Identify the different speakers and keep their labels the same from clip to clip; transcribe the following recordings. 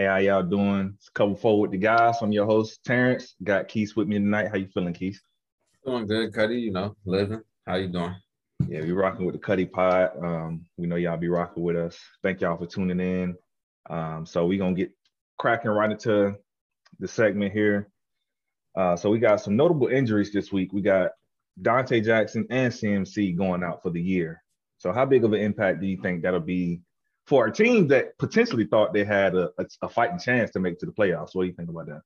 Speaker 1: Hey, how y'all doing? It's a couple forward the guys. I'm your host, Terrence. Got Keith with me tonight. How you feeling, Keith?
Speaker 2: Doing good, Cuddy. You know, living. How you doing?
Speaker 1: Yeah, we rocking with the Cuddy Pod. Um, we know y'all be rocking with us. Thank y'all for tuning in. Um, so we gonna get cracking right into the segment here. Uh, so we got some notable injuries this week. We got Donte Jackson and CMC going out for the year. So how big of an impact do you think that'll be for a team that potentially thought they had a, a, a fighting chance to make to the playoffs? What do you think about that?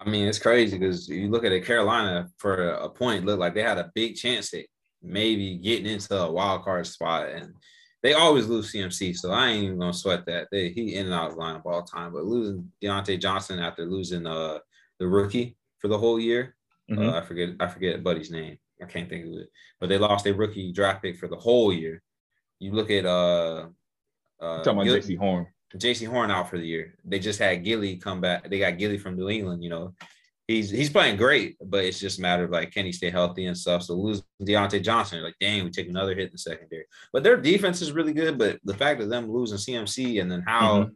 Speaker 2: I mean, it's crazy because you look at it, Carolina for a point looked like they had a big chance at maybe getting into a wild card spot, and they always lose CMC. So I ain't even gonna sweat that. They, he in and out of lineup all the time, but losing Diontae Johnson after losing uh the rookie for the whole year, mm-hmm. uh, I forget I forget Buddy's name. I can't think of it, but they lost a rookie draft pick for the whole year. You look at uh,
Speaker 1: uh talking about Jaycee Horn.
Speaker 2: Jaycee Horn out for the year. They just had Gilly come back. They got Gilly from New England. You know, he's he's playing great, but it's just a matter of like can he stay healthy and stuff. So lose Diontae Johnson, like dang, we take another hit in the secondary. But their defense is really good. But the fact of them losing CMC and then how mm-hmm.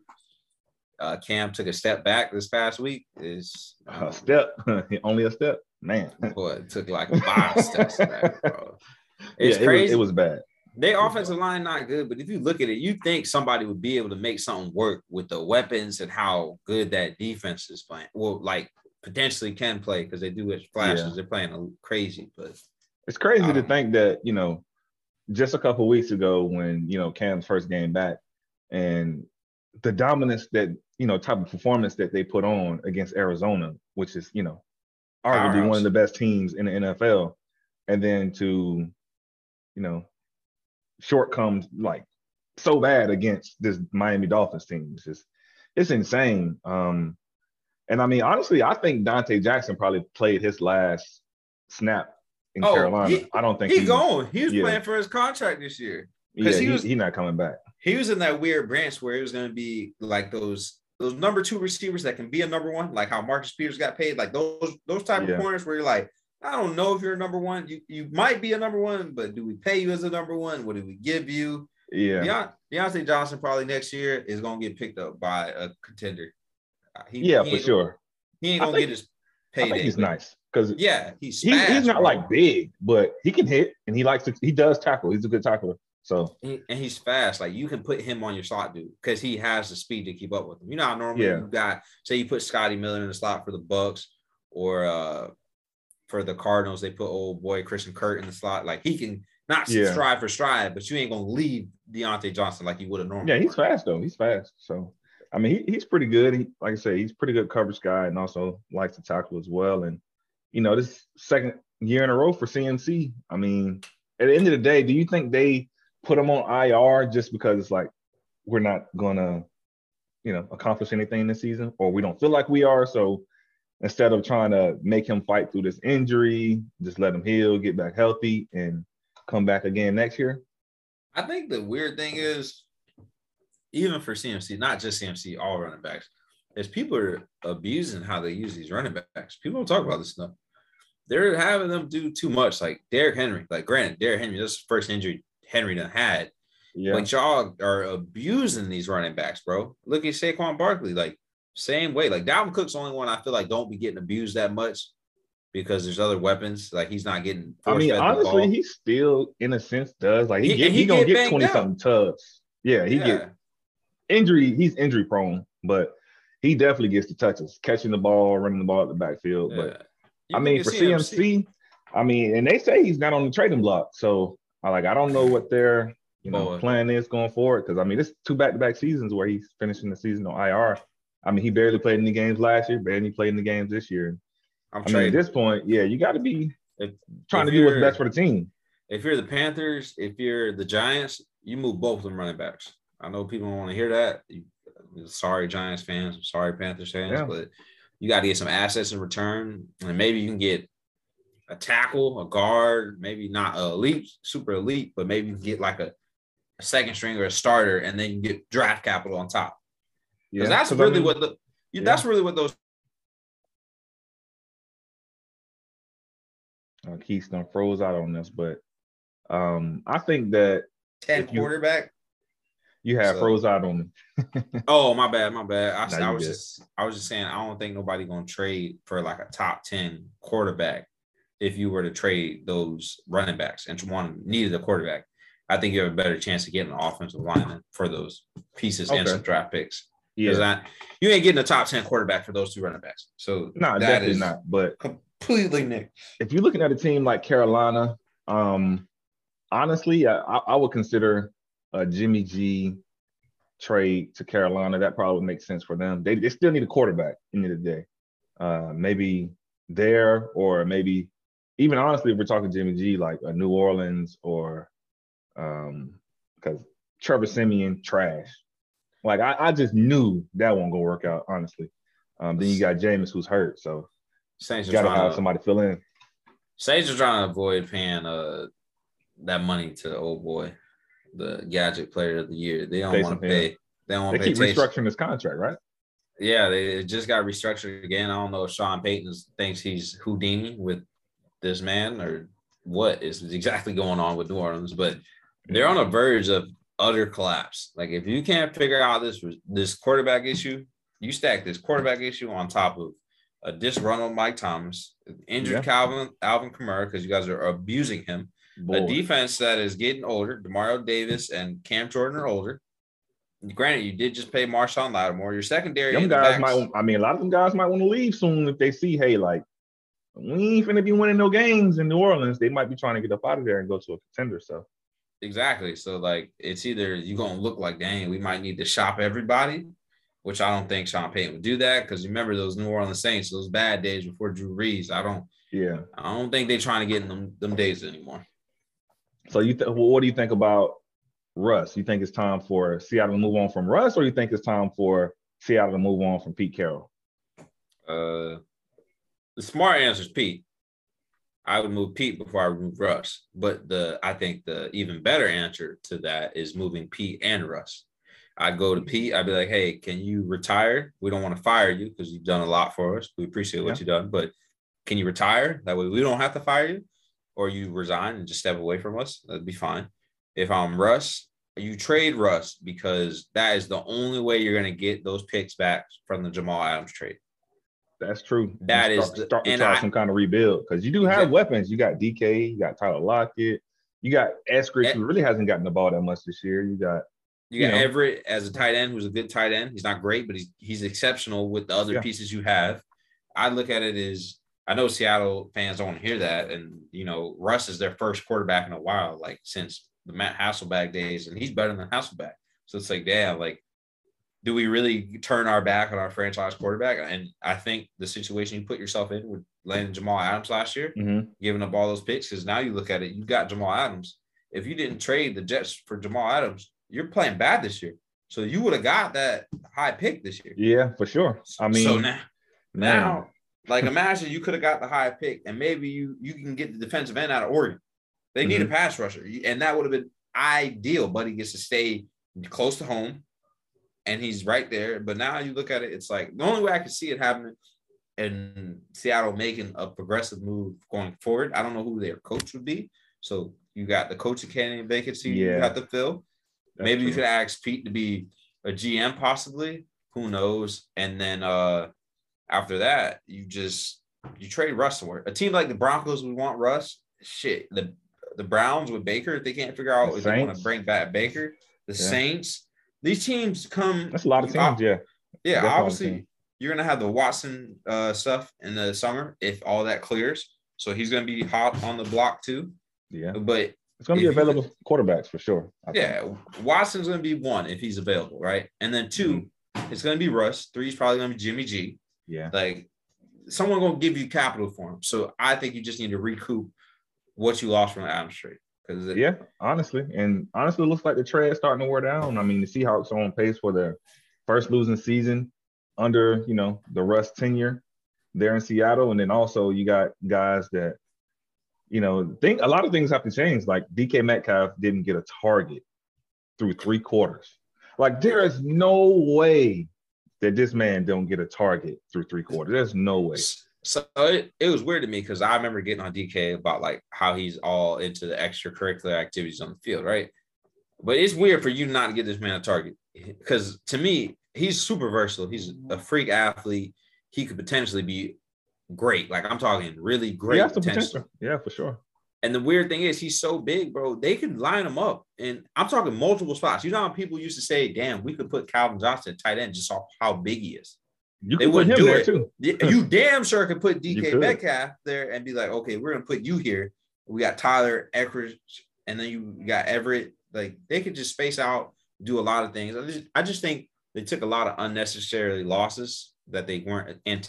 Speaker 2: uh, Cam took a step back this past week is
Speaker 1: a step, only a step, man.
Speaker 2: Boy, it took like five steps back, bro. It's
Speaker 1: yeah,
Speaker 2: crazy.
Speaker 1: It was, it was bad.
Speaker 2: Their offensive line not good, but if you look at it, you think somebody would be able to make something work with the weapons and how good that defense is playing. Well, like potentially can play because they do it flashes. Yeah. They're playing crazy, but
Speaker 1: it's crazy to um, think that you know, just a couple weeks ago when you know Cam's first game back, and the dominance that you know type of performance that they put on against Arizona, which is you know arguably one of the best teams in the NFL, and then to you know short comes like so bad against this Miami Dolphins team. It's just it's insane. Um, and I mean, honestly, I think Donte Jackson probably played his last snap in oh, Carolina. He, I don't think
Speaker 2: he's he, going. He was yeah. playing for his contract this year.
Speaker 1: Yeah, he, he was he not coming back.
Speaker 2: He was in that weird branch where it was going to be like those those number two receivers that can be a number one, like how Marcus Peters got paid, like those those type yeah. of corners where you're like, I don't know if you're a number one. You you might be a number one, but do we pay you as a number one? What do we give you?
Speaker 1: Yeah.
Speaker 2: Deion, Diontae Johnson probably next year is gonna get picked up by a contender.
Speaker 1: Uh, he, yeah, he for sure.
Speaker 2: He ain't gonna think, get his payday.
Speaker 1: he's nice because
Speaker 2: yeah, he's
Speaker 1: he's, he's not bro. like big, but he can hit and he likes to. He does tackle. He's a good tackler. So
Speaker 2: and he's fast. Like you can put him on your slot, dude, because he has the speed to keep up with him. You know how normally yeah. you got say you put Scotty Miller in the slot for the Bucks or uh for the Cardinals, they put old boy Christian Kirk in the slot. Like he can not yeah. stride for stride, but you ain't gonna leave Diontae Johnson like you would have normally.
Speaker 1: Yeah, he's fast though. He's fast. So I mean, he, he's pretty good. He, like I said, he's pretty good coverage guy and also likes to tackle as well. And you know, this second year in a row for CMC. I mean, at the end of the day, do you think they put him on IR just because it's like we're not gonna, you know, accomplish anything this season, or we don't feel like we are? So instead of trying to make him fight through this injury, just let him heal, get back healthy, and come back again next year?
Speaker 2: I think the weird thing is, even for CMC, not just CMC, all running backs, is people are abusing how they use these running backs. People don't talk about this stuff. They're having them do too much, like Derrick Henry. Like, granted, Derrick Henry, this is the first injury Henry done had. Yeah. But y'all are abusing these running backs, bro. Look at Saquon Barkley. Like, same way. Like Dalvin Cook's the only one I feel like don't be getting abused that much because there's other weapons. Like he's not getting.
Speaker 1: I mean, honestly, he still, in a sense, does like he, he, get, he, he gonna get twenty something tubs. Yeah, he yeah. get injury. He's injury prone, but he definitely gets the touches, catching the ball, running the ball at the backfield. Yeah. But you I mean, for CMC, CMC, I mean, and they say he's not on the trading block, so I like I don't know what their you know Boy. plan is going forward because I mean, it's two back to back seasons where he's finishing the season on IR. I mean, he barely played in the games last year, barely played in the games this year. I'm I mean, at this point, yeah, you got to be if, trying if to do what's best for the team.
Speaker 2: If you're the Panthers, if you're the Giants, you move both of them running backs. I know people don't want to hear that. You, sorry, Giants fans. Sorry, Panthers fans, yeah. but you got to get some assets in return, and maybe you can get a tackle, a guard, maybe not a elite, super elite, but maybe you can get like a, a second string or a starter, and then you get draft capital on top. Yeah, that's really I mean, what the yeah. that's really what those.
Speaker 1: Uh, Keystone froze out on this, but um, I think that
Speaker 2: ten quarterback.
Speaker 1: You have
Speaker 2: So-
Speaker 1: froze out on me.
Speaker 2: Oh, my bad, my bad. I,
Speaker 1: Nah,
Speaker 2: I was
Speaker 1: good.
Speaker 2: just I was just saying I don't think nobody gonna trade for like a top 10 quarterback if you were to trade those running backs and one needed a quarterback. I think you have a better chance of getting an offensive lineman for those pieces and some draft picks.
Speaker 1: Yeah,
Speaker 2: you ain't getting a top 10 quarterback for those two running backs. So
Speaker 1: no,
Speaker 2: that
Speaker 1: definitely
Speaker 2: is
Speaker 1: not. But
Speaker 2: completely Nick.
Speaker 1: if you're looking at a team like Carolina, um, honestly, I, I would consider a Jimmy G trade to Carolina. That probably would make sense for them. They, they still need a quarterback in the end of the day. Uh, maybe there, or maybe even honestly, if we're talking Jimmy G, like a New Orleans or um, because Trevor Siemian trash. Like I, I just knew that won't go work out. Honestly, um, then you got Jameis who's hurt, so
Speaker 2: Saints
Speaker 1: you
Speaker 2: are
Speaker 1: got to have
Speaker 2: to,
Speaker 1: somebody fill in.
Speaker 2: Saints are trying to avoid paying uh that money to the old boy, the gadget player of the year. They don't want to pay. They don't want to pay
Speaker 1: keep
Speaker 2: Taysom.
Speaker 1: restructuring his contract, right?
Speaker 2: Yeah, they it just got restructured again. I don't know if Sean Payton thinks he's Houdini with this man or what is exactly going on with New Orleans, but they're on the verge of utter collapse. Like if you can't figure out this this quarterback issue, you stack this quarterback issue on top of a disgruntled Mike Thomas, injured
Speaker 1: Yeah.
Speaker 2: Calvin Alvin Kamara because you guys are abusing him,
Speaker 1: Boy.
Speaker 2: a defense that is getting older. Demario Davis and Cam Jordan are older. Granted, you did just pay Marshon Lattimore. Your secondary,
Speaker 1: Them guys
Speaker 2: backs-
Speaker 1: might. I mean, a lot of them guys might want to leave soon if they see, hey, like we ain't finna be winning no games in New Orleans. They might be trying to get up out of there and go to a contender. So
Speaker 2: Exactly. So like it's either you're gonna look like dang, we might need to shop everybody, which I don't think Sean Payton would do that because remember those New Orleans Saints, those bad days before Drew Brees. I don't
Speaker 1: yeah.
Speaker 2: I don't think they're trying to get in them, them days anymore.
Speaker 1: So you, th- well, what do you think about Russ? You think it's time for Seattle to move on from Russ, or you think it's time for Seattle to move on from Pete Carroll?
Speaker 2: Uh the smart answer is Pete. I would move Pete before I move Russ. But the I think the even better answer to that is moving Pete and Russ. I'd go to Pete. I'd be like, hey, can you retire? We don't want to fire you because you've done a lot for us. We appreciate what
Speaker 1: Yeah.
Speaker 2: you've done, but can you retire? That way we don't have to fire you, or you resign and just step away from us. That'd be fine. If I'm Russ, you trade Russ because that is the only way you're going to get those picks back from the Jamal Adams trade.
Speaker 1: That's true.
Speaker 2: That
Speaker 1: And
Speaker 2: is
Speaker 1: start,
Speaker 2: the-
Speaker 1: start to try
Speaker 2: I-
Speaker 1: some kind of rebuild because you do have weapons. You got DK, you got Tyler Lockett, you got Eskridge,
Speaker 2: Eh.
Speaker 1: who really hasn't gotten the ball that much this year. You got
Speaker 2: You got
Speaker 1: know.
Speaker 2: Everett as a tight end, who's a good tight end. He's not great, but he's he's exceptional with the other
Speaker 1: Yeah.
Speaker 2: pieces you have. I look at it as I know Seattle fans don't hear that, and you know Russ is their first quarterback in a while, like since the Matt Hasselbeck days, and he's better than Hasselbeck. So it's like, damn, like, do we really turn our back on our franchise quarterback? And I think the situation you put yourself in with landing Jamal Adams last year, mm-hmm. giving up all those picks, because now you look at it, you got Jamal Adams. If you didn't trade the Jets for Jamal Adams, you're playing bad this year. So you would have got that high pick this year.
Speaker 1: yeah, for sure. I mean,
Speaker 2: so now,
Speaker 1: man,
Speaker 2: now, like imagine you could have got the high pick, and maybe you you can get the defensive end out of Oregon. They need a mm-hmm. pass rusher, and that would have been ideal. Buddy gets to stay close to home, and he's right there. But now you look at it, it's like the only way I can see it happening, and Seattle making a progressive move going forward. I don't know who their coach would be. So you got the coach academy vacancy you
Speaker 1: Yeah.
Speaker 2: have to fill.
Speaker 1: that's
Speaker 2: Maybe you
Speaker 1: true.
Speaker 2: could ask Pete to be a GM possibly. Who knows? And then uh after that, you just you trade Russ somewhere. A team like the Broncos would want Russ. Shit, the the Browns with Baker, if they can't figure out
Speaker 1: The
Speaker 2: if they want to bring back Baker, the
Speaker 1: Yeah.
Speaker 2: Saints, these teams come.
Speaker 1: That's a lot of teams. Yeah,
Speaker 2: yeah,
Speaker 1: Definitely
Speaker 2: obviously you're gonna have the Watson uh, stuff in the summer if all that clears. So he's gonna be hot on the block too.
Speaker 1: yeah.
Speaker 2: But
Speaker 1: It's gonna be available quarterbacks for sure. I think.
Speaker 2: yeah, Watson's gonna be one if he's available, right? And then 2
Speaker 1: Mm-hmm.
Speaker 2: it's gonna be Russ. Three is probably gonna be Jimmy G.
Speaker 1: yeah.
Speaker 2: Like someone gonna give you capital for him. So I think you just need to recoup what you lost from Adams because
Speaker 1: Yeah, honestly, and honestly, it looks like the trade is starting to wear down. I mean, the Seahawks are on pace for their first losing season under you know the Russ tenure there in Seattle, and then also you got guys that you know think a lot of things have to change. Like DK Metcalf didn't get a target through three quarters. Like there is no way that this man don't get a target through three quarters. There's no way.
Speaker 2: So it, it was weird to me because I remember getting on DK about like how he's all into the extracurricular activities on the field, right? But it's weird for you not to get this man a target because to me, he's super versatile. He's mm-hmm. a freak athlete. He could potentially be great. Like I'm talking really great
Speaker 1: yeah,
Speaker 2: potential.
Speaker 1: potential. Yeah, for sure.
Speaker 2: And the weird thing is, he's so big, bro. They can line him up, and I'm talking multiple spots. You know how people used to say, "Damn, we could put Calvin Johnson tight end just off how big he is." They wouldn't do it.
Speaker 1: too.
Speaker 2: You damn sure could put DK. Metcalf there and be like, "Okay, we're gonna put you here." We got Tyler Eckridge, and then you got Everett. Like they could just space out, do a lot of things. I just, I just think they took a lot of unnecessary losses that they weren't and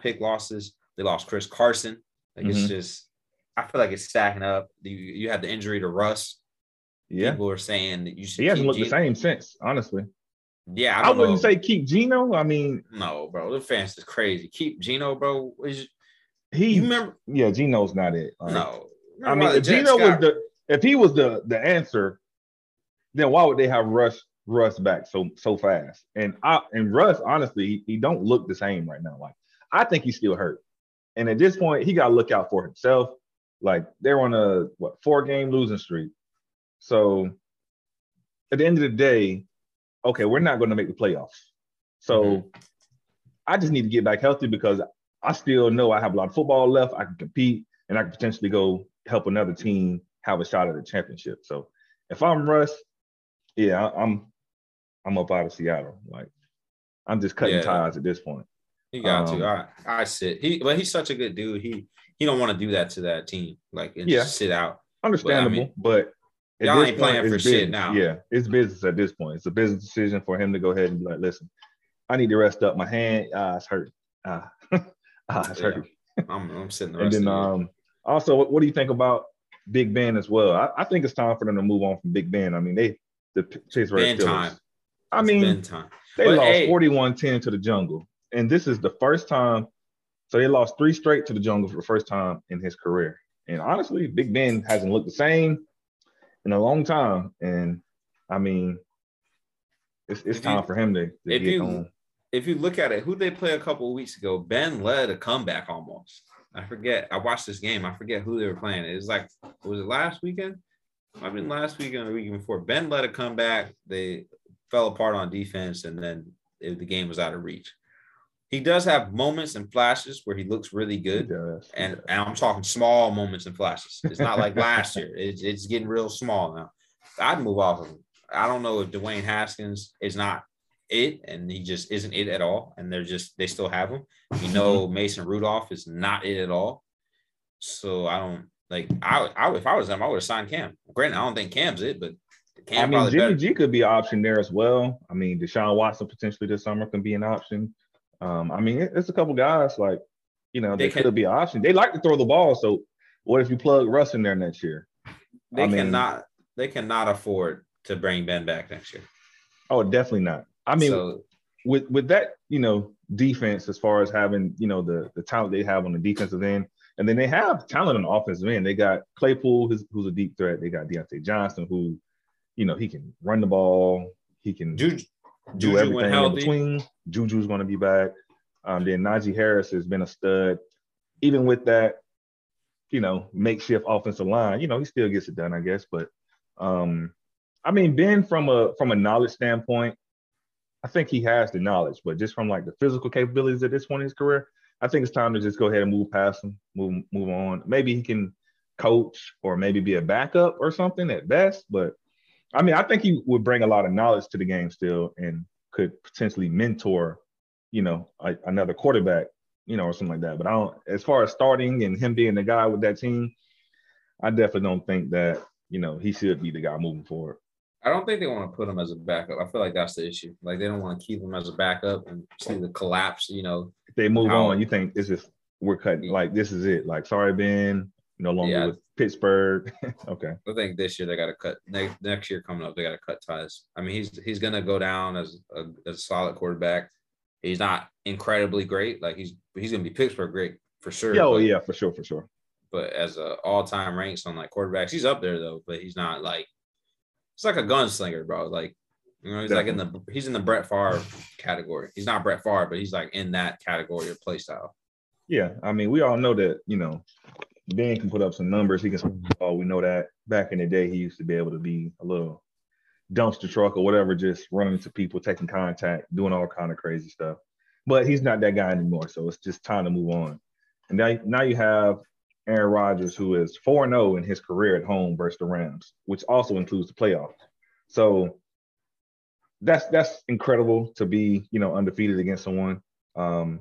Speaker 2: pick losses. They lost Chris Carson. Like it's
Speaker 1: Mhm.
Speaker 2: just, I feel like it's stacking up. You, you have the injury to Russ.
Speaker 1: Yeah,
Speaker 2: People are saying that you should.
Speaker 1: he hasn't looked the same since. Honestly,
Speaker 2: Yeah, I,
Speaker 1: I,
Speaker 2: don't
Speaker 1: wouldn't
Speaker 2: know.
Speaker 1: say keep Geno. I mean,
Speaker 2: no, bro. The fans is crazy. Keep Geno, bro. Is
Speaker 1: he.
Speaker 2: you remember?
Speaker 1: yeah, Geno's not it. Like,
Speaker 2: No.
Speaker 1: I mean, if Geno was the if he was the the answer, then why would they have Russ Russ back so so fast? And I and Russ, honestly, he, he don't look the same right now. Like I think he's still hurt. And at this point, he got to look out for himself. Like they're on a what four game losing streak. So at the end of the day, okay, we're not going to make the playoffs. So
Speaker 2: Mhm.
Speaker 1: I just need to get back healthy because I still know I have a lot of football left. I can compete and I can potentially go help another team have a shot at a championship. So if I'm Russ, yeah, I- I'm I'm up out of Seattle. Like I'm just cutting
Speaker 2: Yeah.
Speaker 1: ties at this point.
Speaker 2: He got
Speaker 1: Um,
Speaker 2: to. I I sit. He but he's such a good dude. He he don't want to do that to that team. Like and
Speaker 1: Yeah.
Speaker 2: just sit out.
Speaker 1: Understandable, but, at
Speaker 2: y'all ain't playing for shit
Speaker 1: business.
Speaker 2: now.
Speaker 1: Yeah, it's business at this point. It's a business decision for him to go ahead and be like, listen, I need to rest up my hand. Ah, it's hurt. Ah, ah it's
Speaker 2: Yeah.
Speaker 1: hurt.
Speaker 2: I'm I'm sitting the
Speaker 1: And then um also what, what do you think about Big Ben as well? I, I think it's time for them to move on from Big Ben. I mean, they the Pittsburgh
Speaker 2: Ben
Speaker 1: Steelers.
Speaker 2: time.
Speaker 1: I
Speaker 2: It's
Speaker 1: mean,
Speaker 2: time.
Speaker 1: they
Speaker 2: But,
Speaker 1: lost
Speaker 2: hey-
Speaker 1: 41-10 to the jungle. And this is the first time. So they lost three straight to the jungle for the first time in his career. And honestly, Big Ben hasn't looked the same in a long time. And I mean, it's, it's
Speaker 2: If you-
Speaker 1: time for him to, to
Speaker 2: if
Speaker 1: get
Speaker 2: you-
Speaker 1: on.
Speaker 2: If you look at it, who they play a couple of weeks ago, Ben led a comeback almost. I forget. I watched this game. I forget who they were playing. It was like, was it last weekend? I mean, last weekend or the weekend before. Ben led a comeback. They fell apart on defense, and then it, the game was out of reach. He does have moments and flashes where he looks really good.
Speaker 1: Does.
Speaker 2: And, and I'm talking small moments and flashes. It's not like last year. It's, it's getting real small now. I'd move off of him. I don't know if Dwayne Haskins is not it, and he just isn't it at all. And they're just they still have him. You mm-hmm. know, Mason Rudolph is not it at all. So I don't like. I, I if I was them, I would have signed Cam. Granted, I don't think Cam's it, but Cam
Speaker 1: I mean, Jimmy
Speaker 2: better.
Speaker 1: G could be an option there as well. I mean, Deshaun Watson potentially this summer can be an option. Um, I mean, it- it's a couple guys like, you know,
Speaker 2: They
Speaker 1: they
Speaker 2: can-
Speaker 1: could be an option. They like to throw the ball. So what if you plug Russ in there next year?
Speaker 2: They
Speaker 1: I mean-
Speaker 2: cannot. They cannot afford to bring Ben back next year.
Speaker 1: Oh, definitely not. I mean,
Speaker 2: so
Speaker 1: with with that, you know, defense as far as having, you know, the the talent they have on the defensive end, and then they have talent on the offensive end. They got Claypool, who's, who's a deep threat. They got Diontae Johnson, who, you know, he can run the ball. He can
Speaker 2: Juju,
Speaker 1: do
Speaker 2: Juju
Speaker 1: everything in between. Juju's going to be back. Um, then Najee Harris has been a stud. Even with that, you know, makeshift offensive line, you know, he still gets it done, I guess. But um, I mean, Ben, from a from a knowledge standpoint, I think he has the knowledge, but just from like the physical capabilities at this point in his career, I think it's time to just go ahead and move past him, move move on. Maybe he can coach or maybe be a backup or something at best. But I mean, I think he would bring a lot of knowledge to the game still and could potentially mentor, you know, a, another quarterback, you know, or something like that. But I don't, as far as starting and him being the guy with that team, I definitely don't think that, you know, he should be the guy moving forward.
Speaker 2: I don't think they want to put him as a backup. I feel like that's the issue. Like they don't want to keep him as a backup and see the collapse. You know,
Speaker 1: If they move on, you think this is we're cutting like this is it. Like, sorry, Ben, no longer
Speaker 2: Yeah.
Speaker 1: with Pittsburgh. okay.
Speaker 2: I think this year they got to cut. Next, next year coming up, they got to cut ties. I mean, he's he's gonna go down as a, as a solid quarterback. He's not incredibly great. Like he's he's gonna be Pittsburgh great for sure.
Speaker 1: Yeah, oh
Speaker 2: but,
Speaker 1: yeah, for sure, for sure.
Speaker 2: but as a all time ranks on like quarterbacks, he's up there though. But he's not like it's like a gunslinger, bro. Like you know, he's like in the he's in the Brett Favre category. He's not Brett Favre, but he's like in that category of play style.
Speaker 1: Yeah, I mean, we all know that, you know, Ben can put up some numbers. He can. Oh, we know that. Back in the day, he used to be able to be a little dumpster truck or whatever, just running into people, taking contact, doing all kind of crazy stuff. But he's not that guy anymore. So it's just time to move on. And now, now you have Aaron Rodgers, who is 4 0 in his career at home versus the Rams, which also includes the playoffs. So that's that's incredible to be, you know, undefeated against someone, um,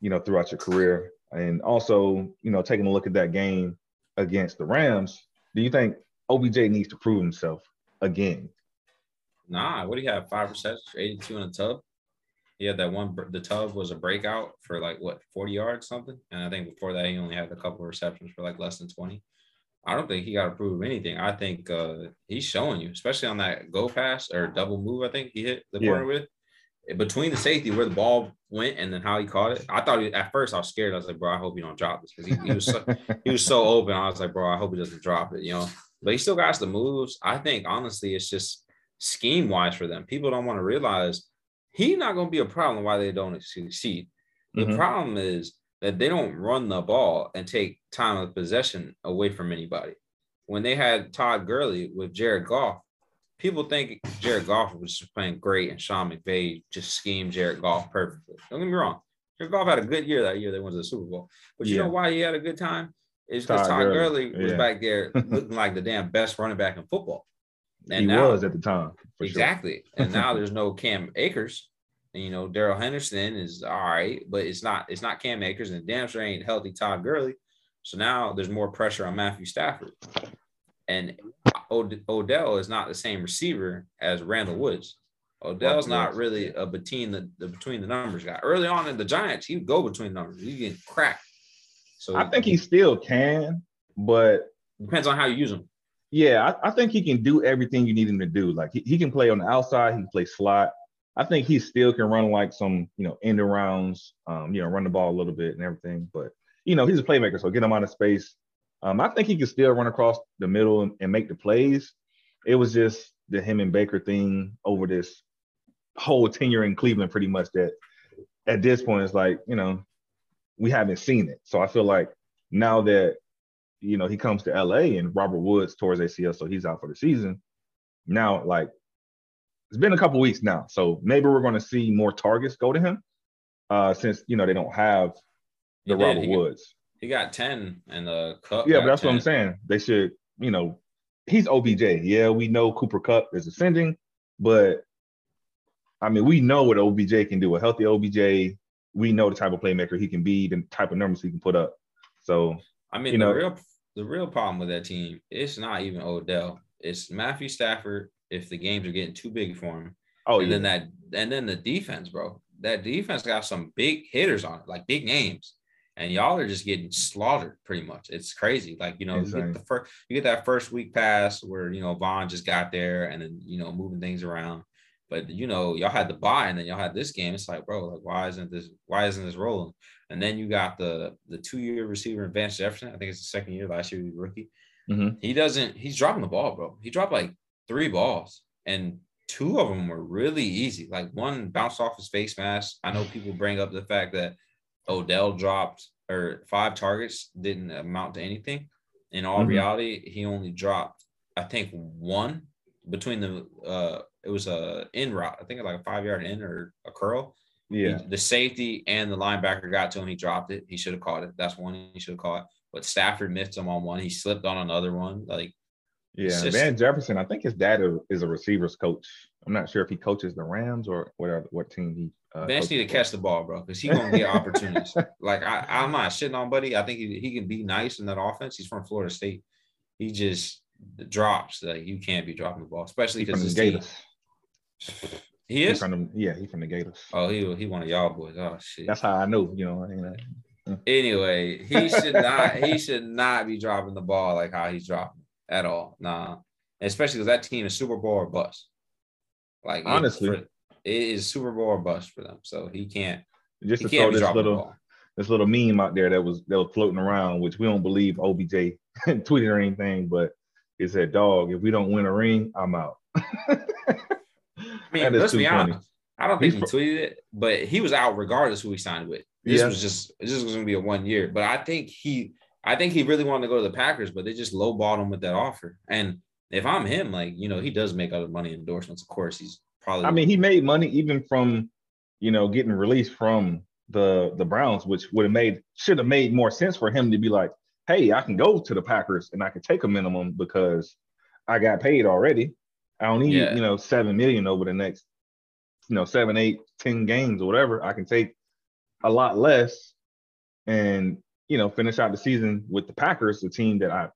Speaker 1: you know, throughout your career. And also, you know, taking a look at that game against the Rams, do you think OBJ needs to prove himself again?
Speaker 2: Nah, what do you have? Five receptions, 82 in a tub. He had that one. The tub was a breakout for like what 40 yards something, and I think before that he only had a couple of receptions for like less than 20. I don't think he got to prove anything. I think uh, he's showing you, especially on that go pass or double move. I think he hit the yeah. corner with between the safety where the ball went and then how he caught it. I thought he, at first I was scared. I was like, bro, I hope you don't drop this because he, he, was so, he was so open. I was like, bro, I hope he doesn't drop it. You know, but he still got the moves. I think honestly, it's just scheme wise for them. People don't want to realize he's not going to be a problem why they don't succeed. The mm-hmm. problem is that they don't run the ball and take time of possession away from anybody. When they had Todd Gurley with Jared Goff, people think Jared Goff was just playing great and Sean McVay just schemed Jared Goff perfectly. Don't get me wrong. Jared Goff had a good year that year. They went to the Super Bowl. But you yeah. know why he had a good time? It's because Todd, Todd Gurley, Gurley was yeah. back there looking like the damn best running back in football.
Speaker 1: And he now, was at the time.
Speaker 2: Exactly. Sure. and now there's no Cam Akers. And, you know, Darrell Henderson is all right, but it's not it's not Cam Akers and damn sure ain't healthy Todd Gurley. So now there's more pressure on Matthew Stafford. And Od- Odell is not the same receiver as Randall Woods. Odell's not really a between the, the between the numbers guy. Early on in the Giants, he would go between numbers. He get cracked.
Speaker 1: So I think he still can, but
Speaker 2: depends on how you use him.
Speaker 1: Yeah, I, I, think he can do everything you need him to do. Like he, he can play on the outside, he can play slot. I think he still can run like some, you know, end arounds, um, you know, run the ball a little bit and everything. But you know, he's a playmaker, so get him out of space. Um, I think he can still run across the middle and, and make the plays. It was just the him and Baker thing over this whole tenure in Cleveland, pretty much that at this point it's like, you know, we haven't seen it. So I feel like now that you know, he comes to LA and Robert Woods towards ACL, so he's out for the season. Now, like, it's been a couple weeks now, so maybe we're going to see more targets go to him, uh, since you know they don't have the Robert
Speaker 2: he
Speaker 1: Woods.
Speaker 2: Got, he got ten in the cup.
Speaker 1: Yeah, but that's 10. what I'm saying. They should, you know, he's OBJ. Yeah, we know Cooper Kupp is ascending, but I mean, we know what OBJ can do. A healthy OBJ, we know the type of playmaker he can be, the type of numbers he can put up. So
Speaker 2: I mean, you know, the real the real problem with that team, it's not even Odell. It's Matthew Stafford if the games are getting too big for him. Oh, and yeah. then that and then the defense, bro. That defense got some big hitters on it, like big names. And y'all are just getting slaughtered pretty much. It's crazy. Like, you know, exactly. you get the first you get that first week pass where you know Von just got there and then you know moving things around. But you know, y'all had the buy and then y'all had this game. It's like, bro, like why isn't this why isn't this rolling? And then you got the the two year receiver, Vance Jefferson. I think it's the second year. Last year he was rookie. Mm-hmm. He doesn't. He's dropping the ball, bro. He dropped like three balls, and two of them were really easy. Like one bounced off his face mask. I know people bring up the fact that Odell dropped or five targets didn't amount to anything. In all mm-hmm. reality, he only dropped, I think, one between the uh it was a in route. I think like a five yard in or a curl.
Speaker 1: Yeah.
Speaker 2: He, the safety and the linebacker got to him. He dropped it. He should have caught it. That's one he should have caught. But Stafford missed him on one. He slipped on another one. Like,
Speaker 1: yeah, just, Van Jefferson. I think his dad is a receivers coach. I'm not sure if he coaches the Rams or whatever what team he.
Speaker 2: Uh, Vance need to catch the ball, bro, because he gonna get opportunities. like I, I'm not shitting on Buddy. I think he, he can be nice in that offense. He's from Florida State. He just drops. Like you can't be dropping the ball, especially because the Gators. He is.
Speaker 1: He from the, yeah, he from the Gators.
Speaker 2: Oh, he he one of y'all boys. Oh shit.
Speaker 1: That's how I know. You know.
Speaker 2: Uh. Anyway, he should not. he should not be dropping the ball like how he's dropping at all. Nah, especially because that team is Super Bowl or bust. Like
Speaker 1: honestly,
Speaker 2: it, it is Super Bowl or bust for them. So he can't.
Speaker 1: Just he to can't throw this little this little meme out there that was that was floating around, which we don't believe OBJ tweeted or anything, but it said, "Dog, if we don't win a ring, I'm out."
Speaker 2: I mean, let's be funny. honest. I don't think He's he tweeted it, but he was out regardless who he signed with. This yeah. was just this was going to be a one year, but I think he I think he really wanted to go to the Packers, but they just lowballed him with that offer. And if I'm him, like you know, he does make other money endorsements. Of course, he's probably.
Speaker 1: I mean, he made money even from, you know, getting released from the the Browns, which would have made should have made more sense for him to be like, hey, I can go to the Packers and I can take a minimum because I got paid already. I don't need
Speaker 2: Yeah.
Speaker 1: you know seven million over the next, you know, seven, eight, ten games or whatever. I can take a lot less and you know finish out the season with the Packers, the team that I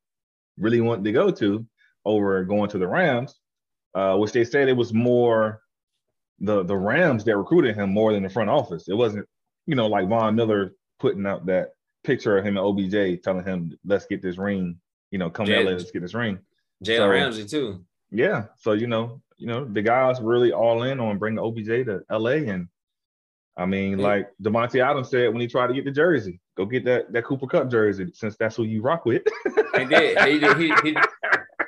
Speaker 1: really wanted to go to, over going to the Rams, uh, which they said it was more the the Rams that recruited him more than the front office. It wasn't, you know, like Von Miller putting out that picture of him and OBJ telling him, "Let's get this ring." You know, come to
Speaker 2: Jay-
Speaker 1: LA, let's get this ring.
Speaker 2: Jalen
Speaker 1: So-
Speaker 2: Ramsey too.
Speaker 1: Yeah. So you know, you know, the guys really all in on bringing OBJ to LA, and I mean,
Speaker 2: Yeah.
Speaker 1: like Davante Adams said when he tried to get the jersey, go get that that Cooper Kupp jersey since that's who you rock with.
Speaker 2: He did. He, did- he, he,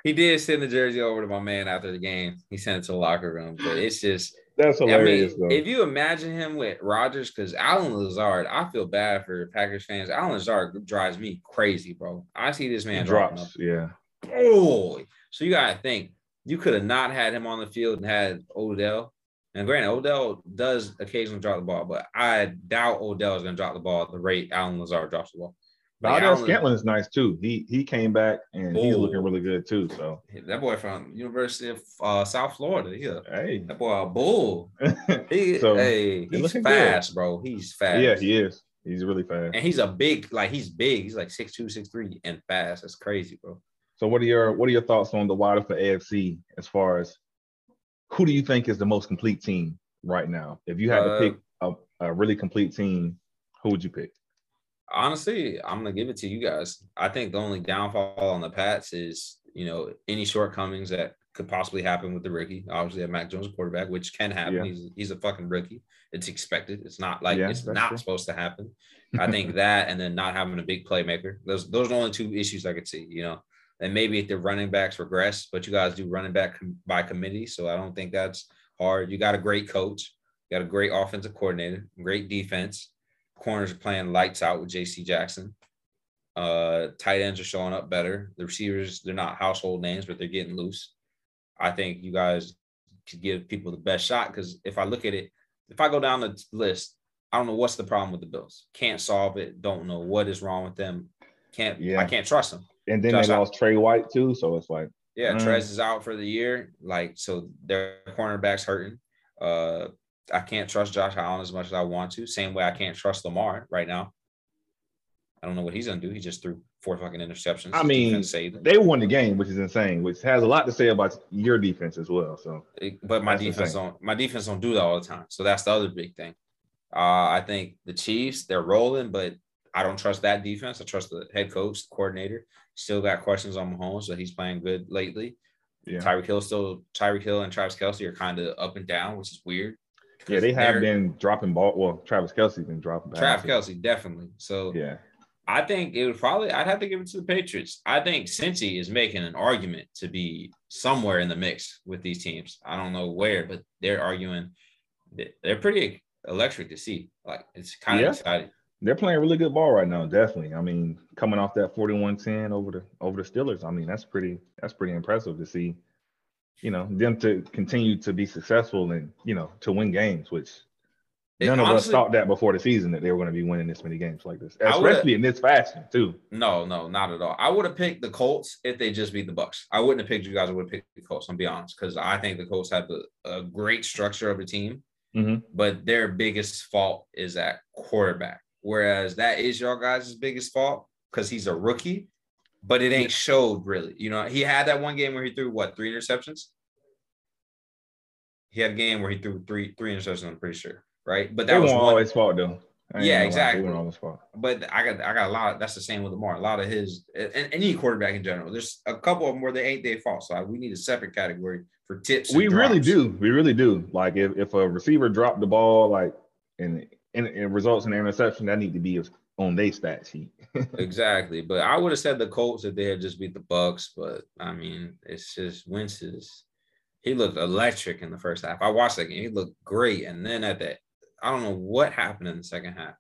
Speaker 2: he did send the jersey over to my man after the game. He sent it to the locker room, but it's just.
Speaker 1: that's
Speaker 2: I
Speaker 1: hilarious,
Speaker 2: mean,
Speaker 1: though.
Speaker 2: if you imagine him with Rodgers, because Allen Lazard, I feel bad for Packers fans. Allen Lazard drives me crazy, bro. I see this man dropping
Speaker 1: drops, yeah.
Speaker 2: Oh, so you gotta think you could have not had him on the field and had Odell. And granted, Odell does occasionally drop the ball, but I doubt Odell is gonna drop the ball at the rate Allen Lazard drops the ball.
Speaker 1: But
Speaker 2: Like,
Speaker 1: Scantling is nice too. He he came back and he's
Speaker 2: Oh.
Speaker 1: looking really good too. So
Speaker 2: That boy from University of uh, South Florida. Yeah,
Speaker 1: hey,
Speaker 2: that boy a bull. He,
Speaker 1: So,
Speaker 2: hey, he's fast, bro. He's fast.
Speaker 1: yeah, he is. He's really fast.
Speaker 2: and he's a big, like he's big. He's like 6'2", 6'3", and fast. That's crazy, bro.
Speaker 1: So what are your what are your thoughts on the wide for AFC as far as who do you think is the most complete team right now? If you had to
Speaker 2: Uh,
Speaker 1: pick a, a really complete team, who would you pick?
Speaker 2: Honestly, I'm gonna give it to you guys. I think the only downfall on the Pats is you know any shortcomings that could possibly happen with the rookie. Obviously, at Mac Jones quarterback, which can happen.
Speaker 1: Yeah.
Speaker 2: He's he's a fucking rookie. It's expected. It's not like
Speaker 1: Yeah,
Speaker 2: it's not
Speaker 1: true.
Speaker 2: supposed to happen. I think that, and then not having a big playmaker. Those those are the only two issues I could see. You know, and maybe if the running backs regress, but you guys do running back com- by committee, so I don't think that's hard. You got a great coach. You got a great offensive coordinator, great defense. Corners are playing lights out with J.C. Jackson. Uh, tight ends are showing up better. The receivers, they're not household names, but they're getting loose. I think you guys could give people the best shot because if I look at it, if I go down the list, I don't know what's the problem with the Bills. Can't solve it. Don't know what is wrong with them. Can't.
Speaker 1: Yeah.
Speaker 2: I can't trust them.
Speaker 1: And then
Speaker 2: Josh
Speaker 1: they lost Trey White too, so it's like
Speaker 2: Yeah,
Speaker 1: Mm.
Speaker 2: Trez is out for the year. Like, so their cornerbacks hurting. Uh, I can't trust Josh Allen as much as I want to. Same way I can't trust Lamar right now. I don't know what he's gonna do. He just threw four fucking interceptions.
Speaker 1: I mean,
Speaker 2: defense saved him.
Speaker 1: they won the game, which is insane, which has a lot to say about your defense as well. So
Speaker 2: but my
Speaker 1: That's
Speaker 2: defense
Speaker 1: thing.
Speaker 2: don't my defense don't do that all the time. So that's the other big thing. Uh, I think the Chiefs they're rolling, but I don't trust that defense. I trust the head coach, the coordinator. Still got questions on Mahomes, so he's playing good lately.
Speaker 1: yeah,
Speaker 2: Tyreek Hill still Tyreek Hill and Travis Kelce are kind of up and down, which is weird.
Speaker 1: Yeah, they have been dropping ball. Well, Travis Kelce's been dropping.
Speaker 2: Back.
Speaker 1: Travis.
Speaker 2: Kelce definitely. So
Speaker 1: Yeah,
Speaker 2: I think it would probably I'd have to give it to the Patriots. I think Cincy is making an argument to be somewhere in the mix with these teams. I don't know where, but they're arguing. They're pretty electric to see. Like it's kind of
Speaker 1: Yeah.
Speaker 2: exciting.
Speaker 1: they're playing really good ball right now. Definitely. I mean, coming off that 41-10 over the over the Steelers. I mean, that's pretty that's pretty impressive to see. You know, them to continue to be successful and you know to win games, which
Speaker 2: It-
Speaker 1: none of us thought that before the season that they were going to be winning this many games like this, especially in this fashion too.
Speaker 2: No, no, not at all. I would have picked the Colts if they just beat the Bucks. I wouldn't have picked you guys. I would have picked the Colts. I'm be honest, because I think the Colts have the, a great structure of the team.
Speaker 1: Mhm.
Speaker 2: but their biggest fault is at quarterback. Whereas that is your guys' biggest fault because he's a rookie, but it ain't showed really. You know, he had that one game where he threw what three interceptions. He had a game where he threw three three interceptions. I'm pretty sure, right? But that
Speaker 1: They
Speaker 2: was one.
Speaker 1: always fault though.
Speaker 2: Yeah, exactly.
Speaker 1: They weren't always fault.
Speaker 2: But I got I got a lot. That's the same with Lamar. A lot of his and any quarterback in general. There's a couple of them where they ain't their fault. So we need a separate category for tips.
Speaker 1: We really do. We really do. Like if, if a receiver dropped the ball, like and, and it results in an interception, that need to be on their stat sheet.
Speaker 2: Exactly, but I would have said the Colts if they had just beat the Bucks. But I mean, it's just is he looked electric in the first half. I watched that game; he looked great, and then at that, I don't know what happened in the second half.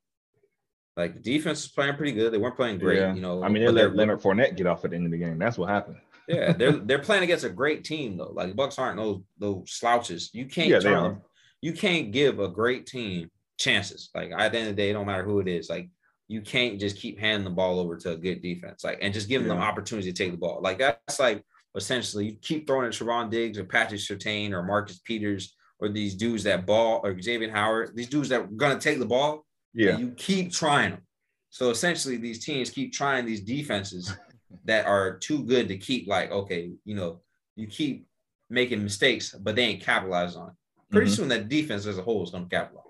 Speaker 2: Like the defense was playing pretty good. They weren't playing great,
Speaker 1: Yeah.
Speaker 2: you know.
Speaker 1: I mean, they let Leonard Fournette get off at the end of the game. That's what happened.
Speaker 2: yeah, they're they're playing against a great team though. Like Bucks aren't those those slouches. You can't
Speaker 1: Yeah,
Speaker 2: turn you can't give a great team chances. Like at the end of the day, it don't matter who it is. Like you can't just keep handing the ball over to a good defense. Like and just giving them
Speaker 1: Yeah.
Speaker 2: opportunity to take the ball. Like that's like essentially you keep throwing at Trevon Diggs or Patrick Surtain or Marcus Peters or these dudes that ball or Xavier Howard, these dudes that are gonna take the ball
Speaker 1: Yeah.
Speaker 2: you keep trying them. So essentially, these teams keep trying these defenses that are too good to keep. Like, okay, you know, you keep making mistakes, but they ain't capitalizing on it. Pretty
Speaker 1: Mhm.
Speaker 2: soon, that defense as a whole is going to capitalize.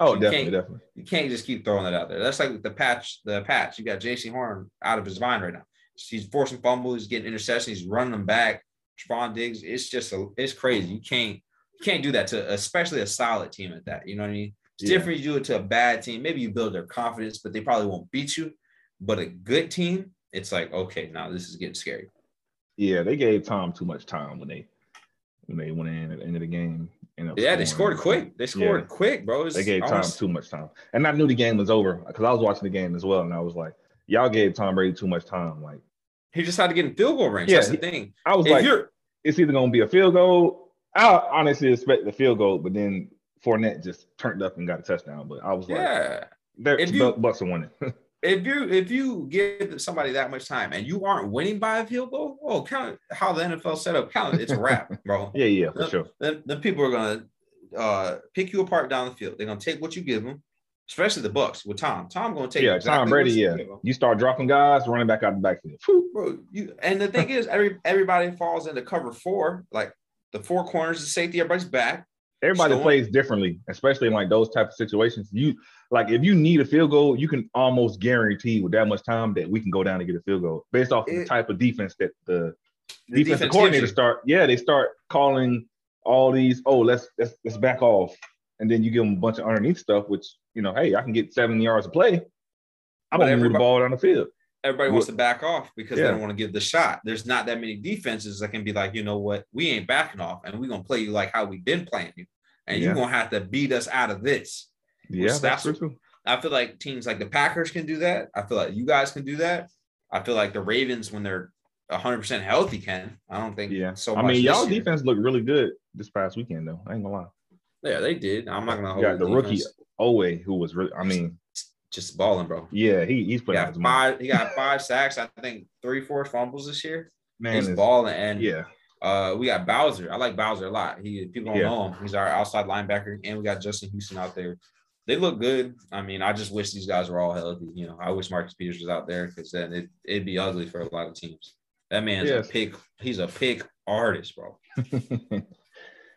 Speaker 1: Oh,
Speaker 2: you
Speaker 1: definitely, definitely.
Speaker 2: You can't just keep throwing that out there. That's like the patch. The patch. You got Jaycee Horn out of his mind right now. He's forcing fumbles. He's getting interceptions. He's running them back. Trevon Diggs. It's just a. It's crazy. You can't. You can't do that to especially a solid team at that. You know what I mean? It's
Speaker 1: Yeah.
Speaker 2: different. You do it to a bad team. Maybe you build their confidence, but they probably won't beat you. But a good team, it's like okay, now this is getting scary.
Speaker 1: Yeah, they gave Tom too much time when they when they went in at the end of the game. Ended up
Speaker 2: Yeah, they scored quick. They scored
Speaker 1: Yeah.
Speaker 2: quick, bro.
Speaker 1: They gave Tom
Speaker 2: almost-
Speaker 1: too much time, and I knew the game was over because I was watching the game as well, and I was like, "Y'all gave Tom Brady too much time." Like,
Speaker 2: He just had to get in field goal range.
Speaker 1: Yeah,
Speaker 2: That's the thing.
Speaker 1: I was
Speaker 2: If
Speaker 1: like,
Speaker 2: you're
Speaker 1: "It's either gonna be a field goal." I honestly expect the field goal, but then Fournette just turned up and got a touchdown. But I was like,
Speaker 2: yeah,
Speaker 1: "They're
Speaker 2: If you-
Speaker 1: Bucks are winning."
Speaker 2: if you if you give somebody that much time and you aren't winning by a field goal, oh, count it- how the NFL set up. Count it. It's a wrap, bro.
Speaker 1: yeah, yeah, for sure.
Speaker 2: Then, then people are gonna uh, pick you apart down the field. They're gonna take what you give them, especially the Bucks with Tom. Tom gonna take
Speaker 1: Yeah,
Speaker 2: exactly
Speaker 1: Tom Brady. Yeah, you start dropping guys, running back out the backfield.
Speaker 2: Bro. You and the thing is, every everybody falls into cover four. Like the four corners, the safety, everybody's back.
Speaker 1: Everybody
Speaker 2: Storm.
Speaker 1: plays differently, especially in like those type of situations. You like if you need a field goal, you can almost guarantee with that much time that we can go down and get a field goal based off of the type of defense that the,
Speaker 2: The
Speaker 1: defensive
Speaker 2: defense
Speaker 1: coordinator start. Yeah, they start calling all these. Oh, let's let's let's back off, and then you give them a bunch of underneath stuff, which you know, hey, I can get seven yards of play. I'm gonna move the ball down the field.
Speaker 2: Everybody wants to back off because
Speaker 1: Yeah.
Speaker 2: they don't want to give the shot. There's not that many defenses that can be like, you know what, we ain't backing off, and we're gonna play you like how we've been playing you, and
Speaker 1: Yeah.
Speaker 2: you're gonna have to beat us out of this.
Speaker 1: Yeah,
Speaker 2: that's
Speaker 1: that's true.
Speaker 2: I feel like teams like the Packers can do that. I feel like you guys can do that. I feel like the Ravens, when they're 100 percent healthy, can. I don't think
Speaker 1: Yeah.
Speaker 2: so
Speaker 1: I mean, y'all
Speaker 2: year.
Speaker 1: defense looked really good this past weekend, though. I ain't gonna lie.
Speaker 2: Yeah, they did. I'm not gonna hold
Speaker 1: got the rookie. Oweh, who was really. I mean,
Speaker 2: just balling, bro.
Speaker 1: yeah, he he's
Speaker 2: He
Speaker 1: putting out
Speaker 2: got five. He got five sacks. I think three, four fumbles this year.
Speaker 1: Man,
Speaker 2: He's
Speaker 1: is-
Speaker 2: balling, and
Speaker 1: yeah.
Speaker 2: Uh, we got Bowser. I like Bowser a lot. He people don't
Speaker 1: Yeah.
Speaker 2: know him. He's our outside linebacker, and we got Justin Houston out there. They look good. I mean, I just wish these guys were all healthy. You know, I wish Marcus Peters was out there because then it, it'd be ugly for a lot of teams. That man's
Speaker 1: Yes.
Speaker 2: a pick. He's a pick artist, bro.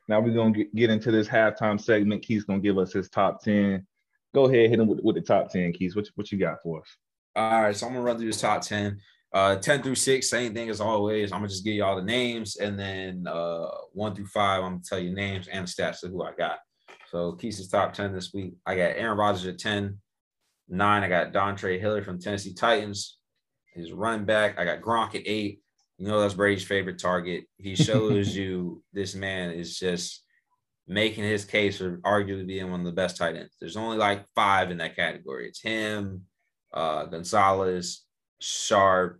Speaker 1: now we're gonna get, get into this halftime segment. Keith's gonna give us his top ten. Go ahead, hit him with, with the top ten, Keith. What what you got for us?
Speaker 2: All right, so I'm gonna run through this top 10. Uh 10 through 6, same thing as always. I'm gonna just give you all the names and then uh one through five, I'm gonna tell you names and stats of who I got. So Keith's top 10 this week. I got Aaron Rodgers at 10. Nine, I got Dontrell Hilliard from Tennessee Titans. His running back. I got Gronk at eight. You know that's Brady's favorite target. He shows you this man is just making his case for arguably being one of the best tight ends. There's only like five in that category. It's him, uh, Gonzalez, Sharpe,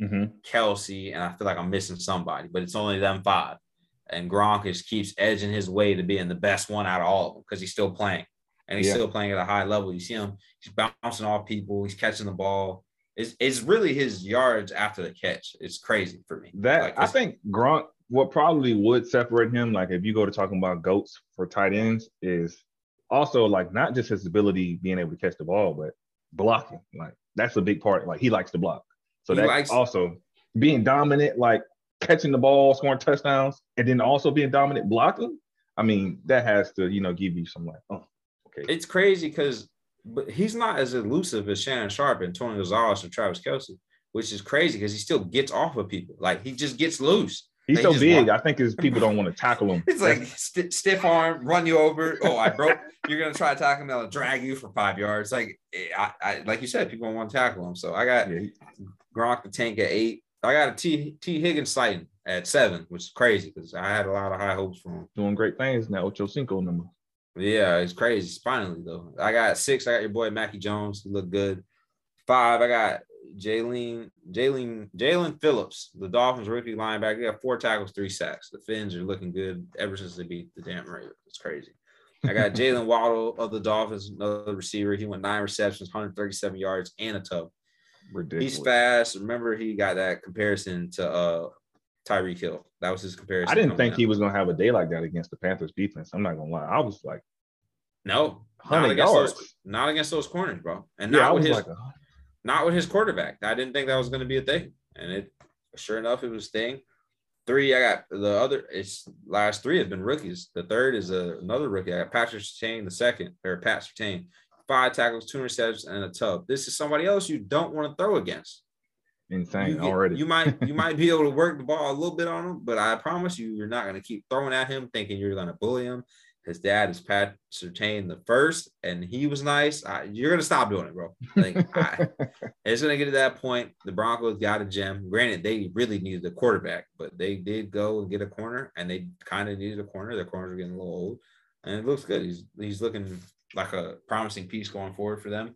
Speaker 1: Mm-hmm.
Speaker 2: Kelce, and I feel like I'm missing somebody, but it's only them five. And Gronk just keeps edging his way to being the best one out of all of them because he's still playing and he's
Speaker 1: Yeah.
Speaker 2: still playing at a high level. You see him, he's bouncing off people, he's catching the ball. It's, it's really his yards after the catch. It's crazy for me.
Speaker 1: That
Speaker 2: Like,
Speaker 1: I think Gronk. What probably would separate him, like if you go to talking about goats for tight ends, is also like not just his ability being able to catch the ball, but blocking. Like that's a big part. Like he likes to block. So that's
Speaker 2: likes-
Speaker 1: also being dominant, like catching the ball, scoring touchdowns, and then also being dominant blocking. I mean, that has to you know give you some like, oh, okay,
Speaker 2: it's crazy because but he's not as elusive as Shannon Sharpe and Tony Gonzalez and Travis Kelce, which is crazy because he still gets off of people. Like he just gets loose.
Speaker 1: He's
Speaker 2: they
Speaker 1: so big.
Speaker 2: want-
Speaker 1: I think his people don't want to tackle him.
Speaker 2: It's like st- stiff arm, run you over. Oh, I broke. You're gonna try to tackle him. They'll drag you for five yards. Like eh, I, I like you said, people don't want to tackle him. So I got
Speaker 1: yeah,
Speaker 2: Gronk the tank at eight. I got a T T Higgins sighting at seven, which is crazy because I had a lot of high hopes for him.
Speaker 1: doing great things now. Ocho Cinco number.
Speaker 2: Yeah, it's crazy. Finally, though, I got six. I got your boy Mackie Jones. He looked good. Five. I got Jalen, Jalen, Jaelan Phillips, the Dolphins rookie linebacker. He got four tackles, three sacks. The Fins are looking good ever since they beat the damn Ravens. It's crazy. I got Jaylen Waddle of the Dolphins, another receiver. He went nine receptions, 137 yards, and a tub. Ridiculous. He's fast. Remember, he got that comparison to uh Tyreek Hill. That was his comparison.
Speaker 1: I didn't think out. he was gonna have a day like that against the Panthers defense. I'm not gonna lie. I was like,
Speaker 2: no, not against yards. those, not against those corners, bro. And yeah, not with his, like a... not with his quarterback. I didn't think that was gonna be a thing, and it sure enough it was a thing. Three, I got the other. It's last three have been rookies. The third is a, another rookie. I got Patrick Surtain the second, or Pat Surtain, five tackles, two interceptions, and a tub. This is somebody else you don't want to throw against
Speaker 1: insane you already.
Speaker 2: You might you might be able to work the ball a little bit on him, but I promise you, you're not going to keep throwing at him thinking you're going to bully him. His dad is Pat Surtain the first, and he was nice. I, you're going to stop doing it, bro. Like I, it's going to get to that point. The Broncos got a gem. Granted, they really needed a quarterback, but they did go and get a corner, and they kind of needed a corner. Their corners are getting a little old, and it looks good. He's he's looking like a promising piece going forward for them.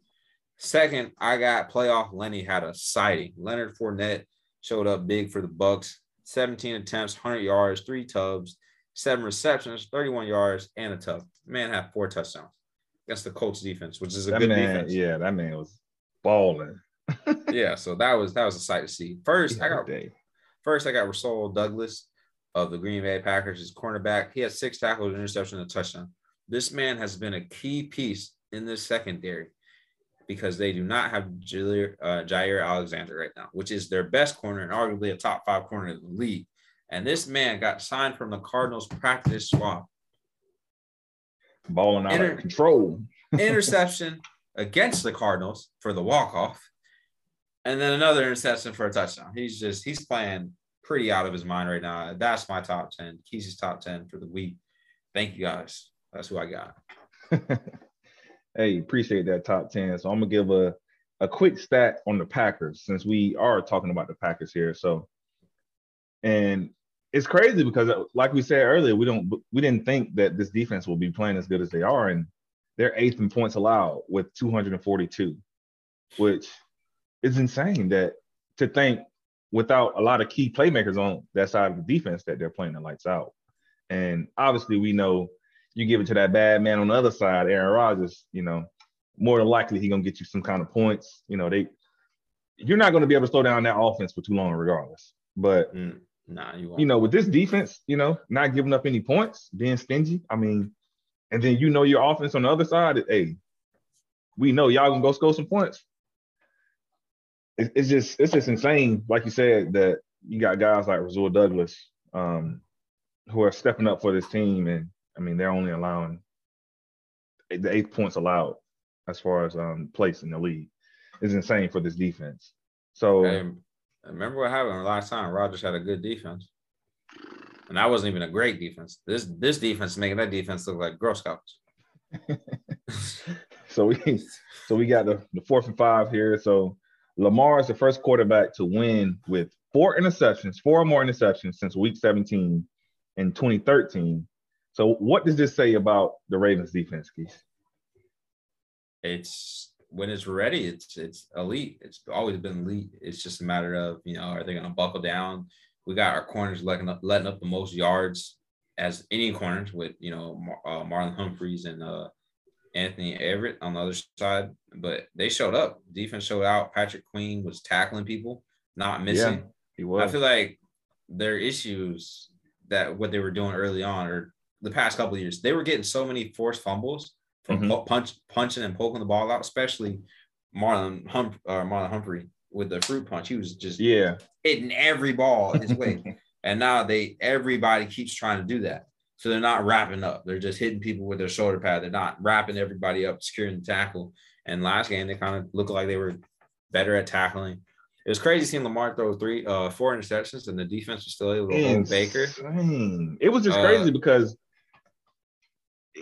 Speaker 2: Second, I got playoff Lenny had a sighting. Leonard Fournette showed up big for the Bucs. 17 attempts, 100 yards, three tubs, seven receptions, 31 yards, and a tub. Man had four touchdowns against the Colts defense, which is a
Speaker 1: that
Speaker 2: good
Speaker 1: man,
Speaker 2: defense.
Speaker 1: Yeah, that man was balling.
Speaker 2: yeah, so that was that was a sight to see. First, I got first I got Rasul Douglas of the Green Bay Packers, his cornerback. He had six tackles, interception, and a touchdown. This man has been a key piece in this secondary because they do not have Jair, uh, Jaire Alexander right now, which is their best corner and arguably a top five corner in the league. And this man got signed from the Cardinals practice squad.
Speaker 1: Balling out Inter- of control.
Speaker 2: interception against the Cardinals for the walk-off. And then another interception for a touchdown. He's just he's playing pretty out of his mind right now. That's my top 10. Keys' top 10 for the week. Thank you guys. That's who I got.
Speaker 1: Hey, appreciate that top 10. So I'm gonna give a, a quick stat on the Packers since we are talking about the Packers here. So and it's crazy because like we said earlier, we don't we didn't think that this defense will be playing as good as they are, and they're eighth in points allowed with 242, which is insane that to think without a lot of key playmakers on that side of the defense that they're playing the lights out. And obviously we know you give it to that bad man on the other side, Aaron Rodgers, you know, more than likely he's gonna get you some kind of points. You know, they you're not gonna be able to slow down that offense for too long, regardless. But
Speaker 2: mm, nah, you,
Speaker 1: you know, with this defense, you know, not giving up any points, being stingy. I mean, and then you know your offense on the other side, hey, we know y'all gonna go score some points. It, it's just it's just insane, like you said, that you got guys like Rasul Douglas, um, who are stepping up for this team and I mean, they're only allowing the eighth points allowed as far as um, place in the league is insane for this defense. So
Speaker 2: hey, remember what happened last time? Rodgers had a good defense, and that wasn't even a great defense. This this defense is making that defense look like Girl Scouts.
Speaker 1: so we so we got the, the fourth and five here. So Lamar is the first quarterback to win with four interceptions, four or more interceptions since week 17 in 2013 so what does this say about the Ravens defense, Keith?
Speaker 2: It's when it's ready, it's it's elite. It's always been elite. It's just a matter of, you know, are they going to buckle down? We got our corners letting up, letting up the most yards as any corners with, you know, uh, Marlon Humphreys and uh, Anthony Averett on the other side. But they showed up. Defense showed out. Patrick Queen was tackling people, not missing. Yeah, he was. I feel like their issues that what they were doing early on or the past couple years. They were getting so many forced fumbles from mm-hmm. punch, punching and poking the ball out, especially Marlon Hum, uh, Marlon Humphrey with the fruit punch. He was just
Speaker 1: yeah
Speaker 2: hitting every ball his way. and now they everybody keeps trying to do that. So they're not wrapping up. They're just hitting people with their shoulder pad. They're not wrapping everybody up, securing the tackle. And last game, they kind of looked like they were better at tackling. It was crazy seeing Lamar throw three, uh, four interceptions, and the defense was still able to hold Baker.
Speaker 1: It was just uh, crazy because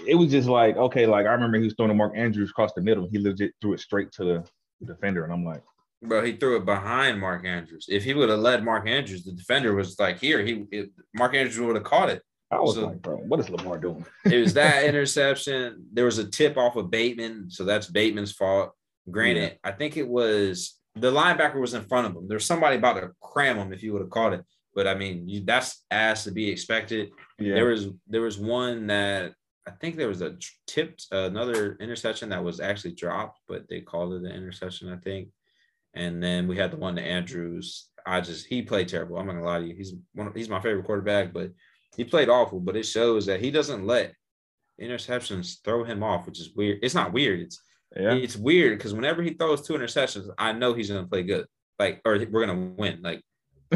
Speaker 1: it was just like, okay, like I remember he was throwing to Mark Andrews across the middle. He legit threw it straight to the, defender. And I'm like,
Speaker 2: Bro, he threw it behind Mark Andrews. If he would have led Mark Andrews, the defender was like here. He it, Mark Andrews would have caught it.
Speaker 1: I was
Speaker 2: So-
Speaker 1: like, bro, what is Lamar doing?
Speaker 2: It was that interception. There was a tip off of Bateman, so that's Bateman's fault. Granted, I think it was the linebacker was in front of him. There's somebody about to cram him if you would have caught it. But I mean, you, that's asked to be expected.
Speaker 1: Yeah,
Speaker 2: There was there was one that I think there was a tipped another interception that was actually dropped, but they called it an interception, I think. And then we had the one to Andrews. I just he played terrible. I'm not gonna lie to you. He's one of, he's my favorite quarterback, but he played awful. But it shows that he doesn't let interceptions throw him off, which is weird. It's not weird. It's
Speaker 1: yeah,
Speaker 2: it's weird because whenever he throws two interceptions, I know he's gonna play good. Like, or we're gonna win. Like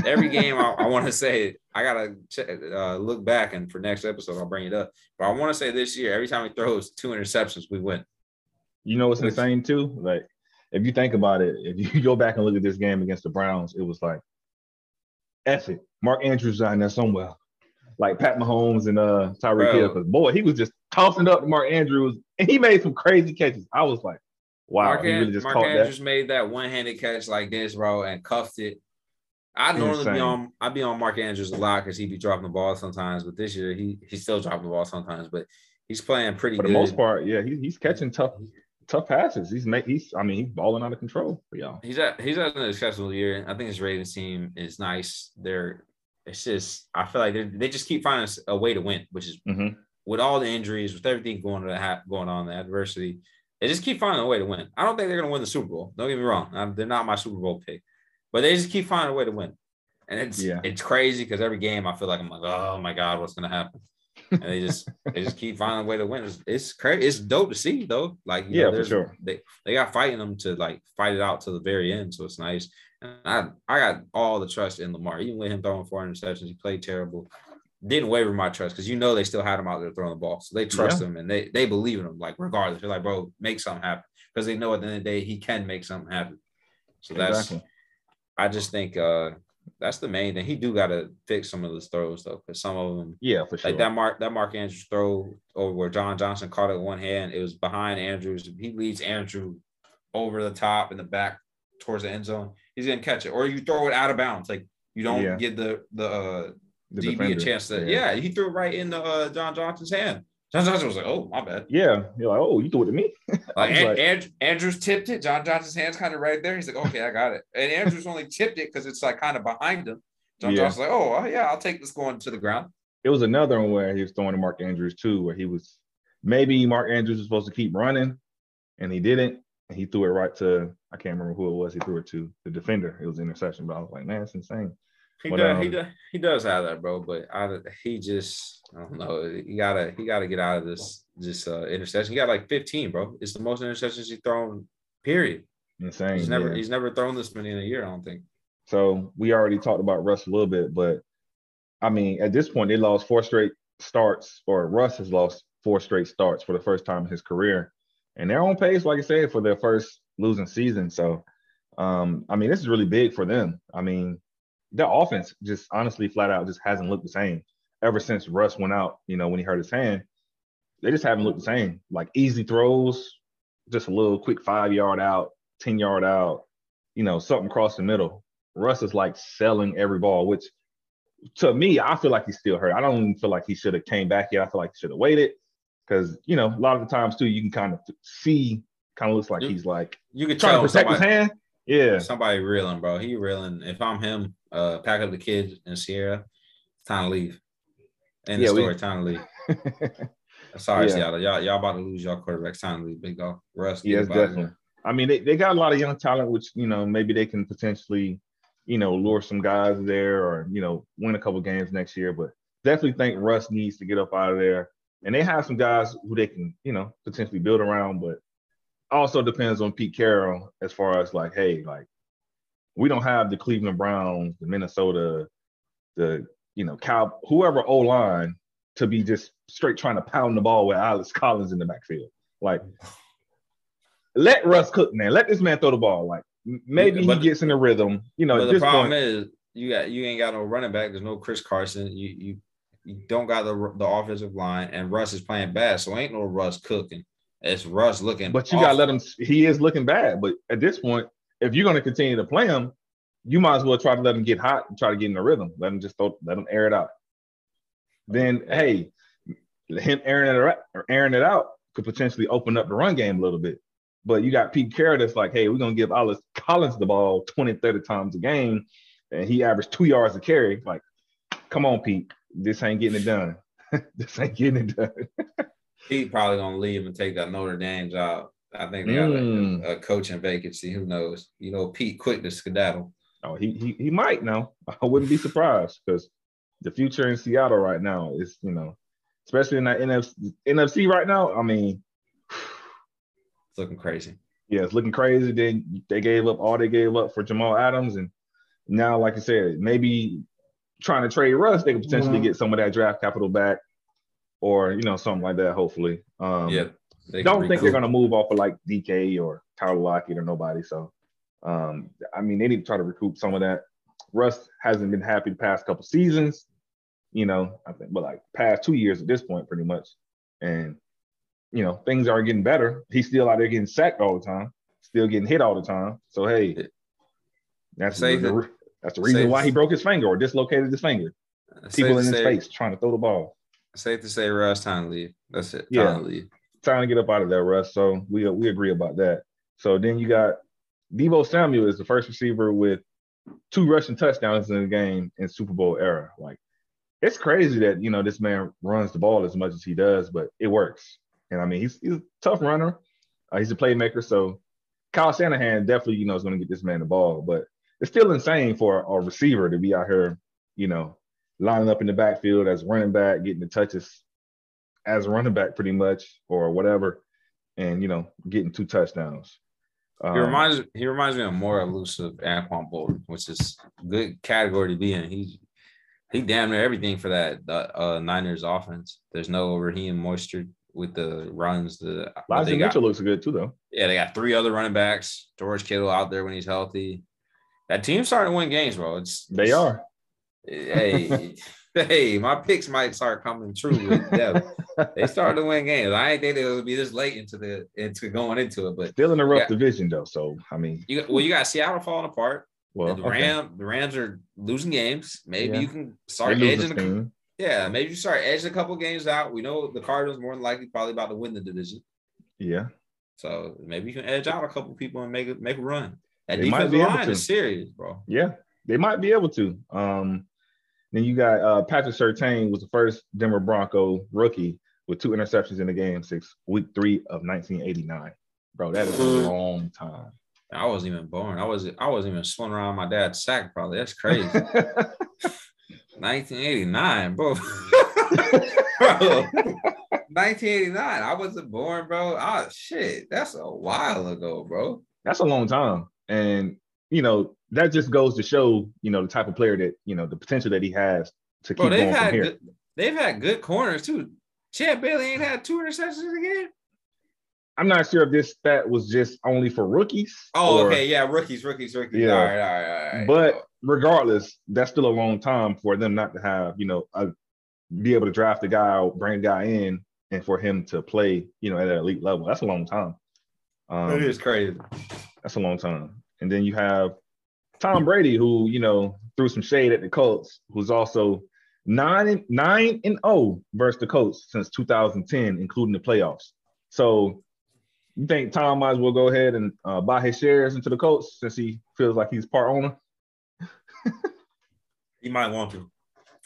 Speaker 2: every game, I, I want to say I gotta check, uh, look back, and for next episode, I'll bring it up. But I want to say this year, every time he throws two interceptions, we win.
Speaker 1: you know what's insane too? Like, if you think about it, if you go back and look at this game against the Browns, it was like, F it, Mark Andrews out there somewhere, like Pat Mahomes and uh Tyreek Hill. Because boy, he was just tossing up to Mark Andrews, and he made some crazy catches. I was like, wow,
Speaker 2: Mark,
Speaker 1: he really just
Speaker 2: Mark
Speaker 1: caught
Speaker 2: Andrews made that one-handed catch like this, bro, and cuffed it. I normally be on I be on Mark Andrews a lot because he'd be dropping the ball sometimes, but this year he he's still dropping the ball sometimes, but he's playing pretty good.
Speaker 1: For the
Speaker 2: good.
Speaker 1: most part, yeah, he, he's catching tough, tough passes. He's make he's, I mean, he's balling out of control for y'all.
Speaker 2: He's at he's had an exceptional year. I think his Ravens team is nice. They're it's just I feel like they they just keep finding a way to win, which is
Speaker 1: Mhm.
Speaker 2: with all the injuries, with everything going to going on, the adversity, they just keep finding a way to win. I don't think they're gonna win the Super Bowl. Don't get me wrong, they're not my Super Bowl pick, but they just keep finding a way to win, and it's
Speaker 1: Yeah.
Speaker 2: it's crazy because every game I feel like I'm like, oh my god, what's gonna happen? And they just they just keep finding a way to win. It's, it's crazy. It's dope to see though. Like you
Speaker 1: Yeah,
Speaker 2: know,
Speaker 1: for sure.
Speaker 2: they they got fighting them to like fight it out to the very end. So it's nice. And I I got all the trust in Lamar, even with him throwing four interceptions. He played terrible. Didn't waver my trust because you know they still had him out there throwing the ball, so they trust him and they they believe in him. Like regardless, they're like, bro, make something happen because they know at the end of the day he can make something happen. So that's
Speaker 1: Exactly.
Speaker 2: I just think uh that's the main thing. He do got to fix some of those throws though, because some of them
Speaker 1: Yeah, for sure.
Speaker 2: like that Mark that Mark Andrews throw over where John Johnson caught it one hand. It was behind Andrews. He leads Andrew over the top in the back towards the end zone. He's gonna catch it, or you throw it out of bounds. Like you don't
Speaker 1: Yeah.
Speaker 2: give the the uh,
Speaker 1: The
Speaker 2: DB
Speaker 1: defender.
Speaker 2: a chance to. Yeah. he threw it right in the uh, John Johnson's hand. John Johnson was like, "Oh, my bad."
Speaker 1: Yeah, you're like, oh, you threw it to me.
Speaker 2: Like,
Speaker 1: was
Speaker 2: An-
Speaker 1: like-
Speaker 2: An- Andrews tipped it. John Johnson's hand's kind of right there. He's like, "Okay, I got it." And Andrews only tipped it because it's like kind of behind him. John
Speaker 1: Yeah.
Speaker 2: Johnson's like, "Oh, uh, yeah, I'll take this going to the ground."
Speaker 1: It was another one where he was throwing to Mark Andrews too, where he was maybe Mark Andrews was supposed to keep running, and he didn't. And he threw it right to I can't remember who it was. He threw it to the defender. It was an interception, but I was like, man, it's insane.
Speaker 2: He
Speaker 1: But,
Speaker 2: does, he
Speaker 1: um,
Speaker 2: does, he does have that, bro. But I, he just, I don't know. He gotta, he gotta get out of this, this uh, interception. He got like 15, bro. It's the most interceptions he's thrown. Period.
Speaker 1: Insane.
Speaker 2: He's never,
Speaker 1: yeah.
Speaker 2: he's never thrown this many in a year. I don't think.
Speaker 1: So we already talked about Russ a little bit, but I mean, at this point, they lost four straight starts, or Russ has lost four straight starts for the first time in his career. And they're on pace, like I said, for their first losing season. So, um, I mean, this is really big for them. I mean, their offense just honestly, flat out, just hasn't looked the same ever since Russ went out. You know, when he hurt his hand, they just haven't looked the same. Like easy throws, just a little quick five yard out, 10 yard out, you know, something across the middle. Russ is like selling every ball, which to me, I feel like he's still hurt. I don't even feel like he should have came back yet. I feel like he should have waited because you know a lot of the times too, you can kind of see, kind of looks like
Speaker 2: You-
Speaker 1: he's like
Speaker 2: You could
Speaker 1: trying to protect his hand. Yeah,
Speaker 2: somebody reeling, bro. He reeling. If I'm him, uh, pack up the kids and Ciara. It's time to leave. End
Speaker 1: Yeah,
Speaker 2: the
Speaker 1: we-
Speaker 2: story. time to. Sorry,
Speaker 1: Yeah.
Speaker 2: Seattle. Y'all, y'all about to lose y'all quarterback. It's time to big dog. Russ.
Speaker 1: yes, definitely. I mean, they, they got a lot of young talent, which you know maybe they can potentially, you know, lure some guys there or you know win a couple games next year. But definitely think Russ needs to get up out of there. And they have some guys who they can, you know, potentially build around. But also depends on Pete Carroll as far as like, hey, like we don't have the Cleveland Browns, the Minnesota, the you know, Cal, whoever O line to be just straight trying to pound the ball with Alex Collins in the backfield. Like, let Russ cook, man. Let this man throw the ball. Like, maybe
Speaker 2: But-
Speaker 1: he gets in the rhythm. You know,
Speaker 2: the problem
Speaker 1: point,
Speaker 2: is you got you ain't got no running back. There's no Chris Carson. You you you don't got the the offensive line, and Russ is playing bad. So ain't no Russ cooking. It's Russ looking.
Speaker 1: but you gotta let him. He is looking bad. But at this point, if you're gonna continue to play him, you might as well try to let him get hot and try to get in the rhythm. Let him just throw, let him air it out. then hey, him airing it out, or airing it out could potentially open up the run game a little bit. But you got Pete Carroll that's like, hey, we're gonna give Alex Collins the ball 20, 30 times a game, and he averaged two yards a carry. Like, come on, Pete, this ain't getting it done. this ain't getting it done.
Speaker 2: Pete probably gonna leave and take that Notre Dame job. I think they got
Speaker 1: Mm.
Speaker 2: a, a coaching vacancy. Who knows? You know, Pete quick to skedaddle.
Speaker 1: Oh, he he he might now. I wouldn't be surprised because the future in Seattle right now is, you know, especially in that NFC NFC right now. I mean,
Speaker 2: It's looking crazy.
Speaker 1: yeah, it's looking crazy. Then they gave up all they gave up for Jamal Adams, and now, like I said, maybe trying to trade Russ, they could potentially
Speaker 2: Mhm.
Speaker 1: get some of that draft capital back, or you know, something like that. Hopefully, um,
Speaker 2: yeah.
Speaker 1: don't think they're going to move off of like DK or Tyler Lockett or nobody. So, um, I mean, they need to try to recoup some of that. Russ hasn't been happy the past couple seasons, you know, I think, but like past two years at this point, pretty much. And, you know, things are getting better. He's still out there getting sacked all the time, still getting hit all the time. So, hey, that's,
Speaker 2: Say
Speaker 1: the, that's the reason why he broke his finger or dislocated his finger.
Speaker 2: Safe
Speaker 1: People in his
Speaker 2: say-
Speaker 1: face trying to throw the ball.
Speaker 2: Safe to say, Russ, time to leave. That's it. Time
Speaker 1: Yeah.
Speaker 2: to leave.
Speaker 1: trying to get up out of there, Russ. So we we agree about that. So then you got Deebo Samuel is the first receiver with two rushing touchdowns in the game in Super Bowl era. Like it's crazy that you know this man runs the ball as much as he does, but it works. And I mean he's he's a tough runner. Uh, he's a playmaker. So Kyle Shanahan definitely you know is going to get this man the ball, but it's still insane for a receiver to be out here, you know, lining up in the backfield as running back, getting the touches as a running back pretty much or whatever, and you know, getting two touchdowns. Um,
Speaker 2: He reminds he reminds me of more elusive Anquan Boldin, which is good category to be in. He he damn near everything for that uh, Niners offense. There's no Raheem Mostert with the runs. The
Speaker 1: Elijah
Speaker 2: got,
Speaker 1: Mitchell looks good too, though.
Speaker 2: yeah, they got three other running backs. George Kittle out there when he's healthy. That team's starting to win games, bro. It's
Speaker 1: They
Speaker 2: it's-
Speaker 1: are.
Speaker 2: Hey, hey, my picks might start coming true with them. They started to win games. I ain't think it would be this late into the into going into it, but
Speaker 1: Still in a rough
Speaker 2: Yeah.
Speaker 1: division though. So I mean,
Speaker 2: you well, you got Seattle falling apart.
Speaker 1: well,
Speaker 2: the
Speaker 1: okay.
Speaker 2: Ram, the Rams are losing games. Maybe
Speaker 1: Yeah.
Speaker 2: you can start edging. A, yeah, maybe you start edging a couple games out. We know the Cardinals more than likely probably about to win the division,
Speaker 1: Yeah,
Speaker 2: so maybe you can edge out a couple people and make it make a run. That
Speaker 1: They might
Speaker 2: defensive
Speaker 1: be
Speaker 2: line is serious, bro.
Speaker 1: yeah, they might be able to. Um, then you got uh, Patrick Surtain was the first Denver Bronco rookie with two interceptions in the game six, week three of 1989. Bro, that is a
Speaker 2: Mm.
Speaker 1: long time.
Speaker 2: I wasn't even born. I was I wasn't even swimming around my dad's sack. Probably that's crazy. 1989, bro. bro. 1989. I wasn't born, bro. Ah, shit. That's a while ago, bro.
Speaker 1: That's a long time. And, you know, that just goes to show, you know, the type of player that, you know, the potential that he has to
Speaker 2: Bro,
Speaker 1: keep
Speaker 2: they've
Speaker 1: going
Speaker 2: had
Speaker 1: from here.
Speaker 2: good, they've had good corners too. Champ Bailey ain't had two interceptions again.
Speaker 1: I'm not sure if this stat was just only for rookies.
Speaker 2: Oh,
Speaker 1: or-
Speaker 2: okay, yeah, rookies, rookies, rookies.
Speaker 1: Yeah.
Speaker 2: All right, all right, all right.
Speaker 1: But regardless, that's still a long time for them not to have, you know, a, be able to draft a guy out, bring a guy in, and for him to play, you know, at an elite level. That's a long time. Um,
Speaker 2: it is crazy.
Speaker 1: That's a long time. And then you have Tom Brady, who you know threw some shade at the Colts, who's also nine and nine and zero versus the Colts since 2010, including the playoffs. So you think Tom might as well go ahead and uh, buy his shares into the Colts since he feels like he's part owner?
Speaker 2: he might want to.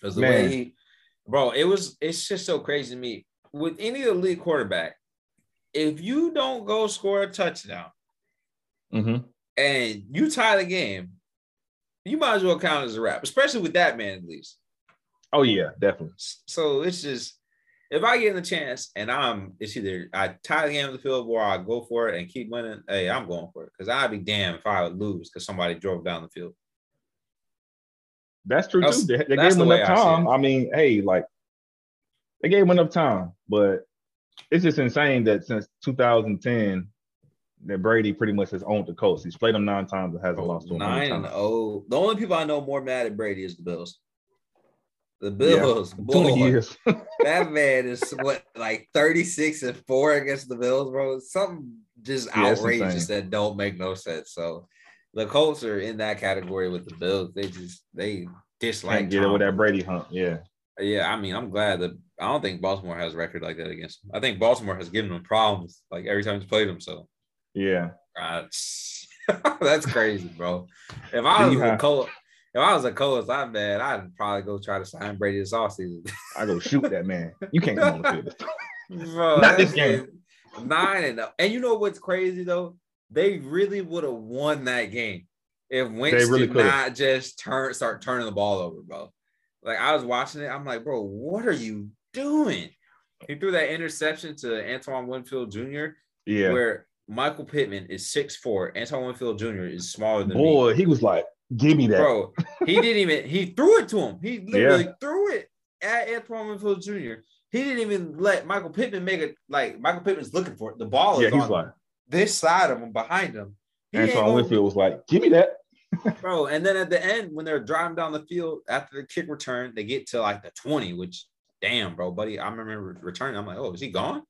Speaker 2: Because the
Speaker 1: Man.
Speaker 2: way he, bro, it was, it's just so crazy to me. With any elite quarterback, if you don't go score a touchdown
Speaker 1: Mm-hmm.
Speaker 2: and you tie the game, you might as well count as a wrap, especially with that man at least.
Speaker 1: Oh yeah, definitely.
Speaker 2: So it's just, if I get the chance and I'm, it's either I tie the game on the field or I go for it and keep winning. Hey, I'm going for it because I'd be damned if I would lose because somebody drove down the field.
Speaker 1: That's true
Speaker 2: That's-
Speaker 1: too. They, they gave him enough time.
Speaker 2: it.
Speaker 1: I, mean, hey, like they gave him enough time, but it's just insane that since 2010, that Brady pretty much has owned the Colts. He's played them nine times and hasn't oh, lost to them
Speaker 2: Nine and oh. The only people I know more mad at Brady is the Bills. The
Speaker 1: Yeah,
Speaker 2: Bills, boy,
Speaker 1: 20 years.
Speaker 2: that man is what like 36 and 4 against the Bills, bro. Something just
Speaker 1: Yeah,
Speaker 2: outrageous that don't make no sense. So the Colts are in that category with the Bills. They just they dislike
Speaker 1: get it with that Brady hump. Yeah.
Speaker 2: Yeah, I mean, I'm glad that I don't think Baltimore has a record like that against them. I think Baltimore has given them problems like every time he's played them. So
Speaker 1: Yeah.
Speaker 2: that's uh, that's crazy, bro. If I was
Speaker 1: Yeah.
Speaker 2: a Cole, if I was a coach, I'm bad. I'd probably go try to sign Brady this offseason.
Speaker 1: I go shoot that man. You can't come on the field.
Speaker 2: Bro,
Speaker 1: Not this game.
Speaker 2: Nine and oh. and you know what's crazy though? They really would have won that game if Wentz
Speaker 1: really
Speaker 2: did
Speaker 1: could've.
Speaker 2: not just turn start turning the ball over, bro. Like I was watching it, I'm like, bro, what are you doing? He threw that interception to Antoine Winfield Jr.
Speaker 1: Yeah.
Speaker 2: where Michael Pittman is 6'4, Antoine Winfield Jr. is smaller than me.
Speaker 1: Boy, he was like, give me that.
Speaker 2: Bro, he didn't even he threw it to him. He literally threw it at Antoine Winfield Jr. He didn't even let Michael Pittman make it like Michael Pittman's looking for it. The ball
Speaker 1: yeah,
Speaker 2: is
Speaker 1: he's
Speaker 2: on
Speaker 1: like,
Speaker 2: this side of him behind him. He
Speaker 1: Antoine Winfield was like, give me that.
Speaker 2: bro. And then at the end, when they're driving down the field after the kick return, they get to like the 20, which damn, bro, buddy. I remember returning. I'm like, oh, is he gone?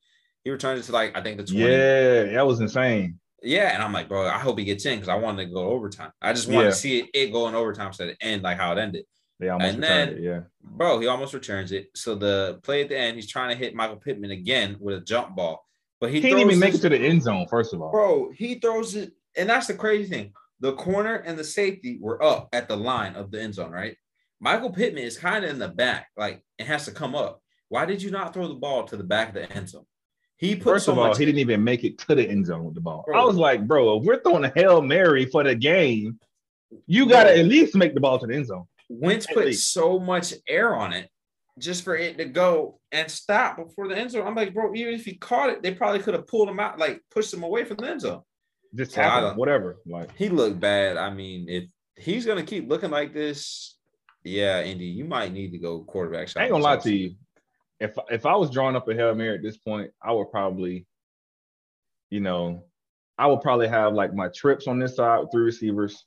Speaker 2: He returned it to like I think the 20.
Speaker 1: Yeah, that was insane.
Speaker 2: Yeah, and I'm like, bro, I hope he gets in because I wanted to go overtime. I just wanted
Speaker 1: Yeah.
Speaker 2: to see it, it go in overtime so it end like how it ended.
Speaker 1: They almost
Speaker 2: And then-
Speaker 1: it. Yeah.
Speaker 2: Bro, he almost returns it. So the play at the end, he's trying to hit Michael Pittman again with a jump ball, but he,
Speaker 1: didn't even make it to the end zone, first of all.
Speaker 2: Bro, he throws it, and that's the crazy thing. The corner and the safety were up at the line of the end zone, right? Michael Pittman is kind of in the back, like it has to come up. Why did you not throw the ball to the back of the end zone? He put
Speaker 1: First
Speaker 2: so
Speaker 1: of all,
Speaker 2: much.
Speaker 1: he didn't even make it to the end zone with the ball.
Speaker 2: Bro.
Speaker 1: I was like, bro, if we're throwing a Hail Mary for the game, you got to at least make the ball to the end zone.
Speaker 2: Wentz
Speaker 1: at
Speaker 2: put
Speaker 1: least.
Speaker 2: so much air on it just for it to go and stop before the end zone. I'm like, bro, even if he caught it, they probably could have pulled him out, like pushed him away from the end zone.
Speaker 1: Just
Speaker 2: So I
Speaker 1: tackle,
Speaker 2: don't-
Speaker 1: whatever. Like,
Speaker 2: He looked bad. I mean, if he's gonna keep looking like this, yeah, Indy, you might need to go quarterback.
Speaker 1: I ain't gonna lie to you. If if I was drawing up a Hail Mary at this point, I would probably, you know, I would probably have like my trips on this side with three receivers,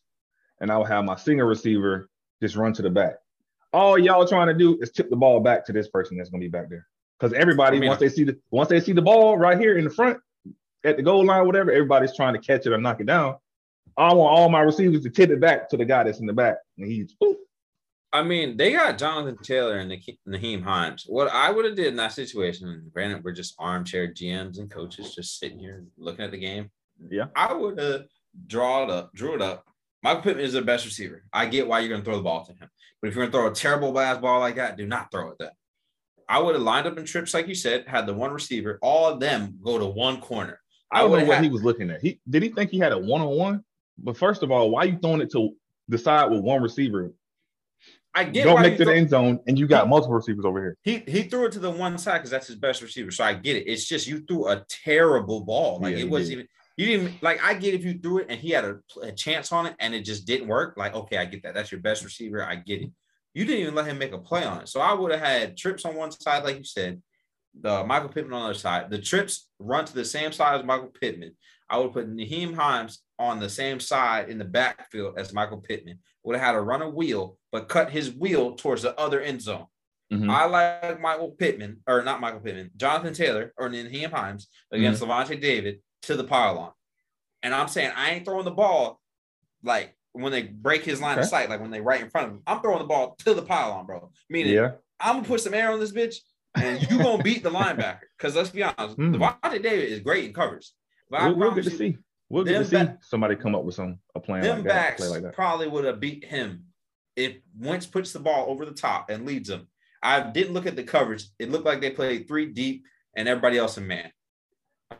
Speaker 1: and I would have my single receiver just run to the back. All y'all trying to do is tip the ball back to this person that's gonna be back there. Because everybody,
Speaker 2: I mean,
Speaker 1: once they see the once they see the ball right here in the front at the goal line, whatever, everybody's trying to catch it or knock it down. I want all my receivers to tip it back to the guy that's in the back, and he's boop.
Speaker 2: I mean, they got Jonathan Taylor and Nahe- Nyheim Hines. What I would have did in that situation, and granted, we're just armchair GMs and coaches just sitting here looking at the game.
Speaker 1: Yeah.
Speaker 2: I would have draw it up, drew it up. Michael Pittman is the best receiver. I get why you're going to throw the ball to him, but if you're going to throw a terrible last ball like that, do not throw it there. I would have lined up in trips like you said, had the one receiver, all of them go to one corner.
Speaker 1: I don't know what
Speaker 2: had-
Speaker 1: he was looking at. He did he think he had a one on one? But first of all, why are you throwing it to the side with one receiver?
Speaker 2: I get
Speaker 1: Don't make to the end zone, and you got multiple receivers over here.
Speaker 2: He he threw it to the one side because that's his best receiver. So I get it. It's just you threw a terrible ball. Like
Speaker 1: Yeah,
Speaker 2: it wasn't even you didn't like I get if you threw it and he had a, a chance on it and it just didn't work. Like, okay, I get that. That's your best receiver. I get it. You didn't even let him make a play on it. So I would have had trips on one side, like you said, the Michael Pittman on the other side. The trips run to the same side as Michael Pittman. I would put Nyheim Hines on the same side in the backfield as Michael Pittman. Would have had to run a wheel, but cut his wheel towards the other end zone.
Speaker 1: Mhm.
Speaker 2: I like Michael Pittman, or not Michael Pittman, Jonathan Taylor, or Nyheim Hines against Lavonte David to the pylon. And I'm saying I ain't throwing the ball like when they break his line of sight, like when they right in front of him. I'm throwing the ball to the pylon, bro. Meaning
Speaker 1: Yeah,
Speaker 2: I'm gonna put some air on this bitch, and you gonna beat the linebacker. Because let's be honest,
Speaker 1: Hmm.
Speaker 2: Lavonte David is great in covers. But
Speaker 1: we'll, we'll get to
Speaker 2: you,
Speaker 1: see. We'll get to see
Speaker 2: back-
Speaker 1: somebody come up with some a plan
Speaker 2: them
Speaker 1: like that,
Speaker 2: backs
Speaker 1: play like that.
Speaker 2: probably would have beat him if Wentz puts the ball over the top and leads them. I didn't look at the coverage. It looked like they played three deep and everybody else in man.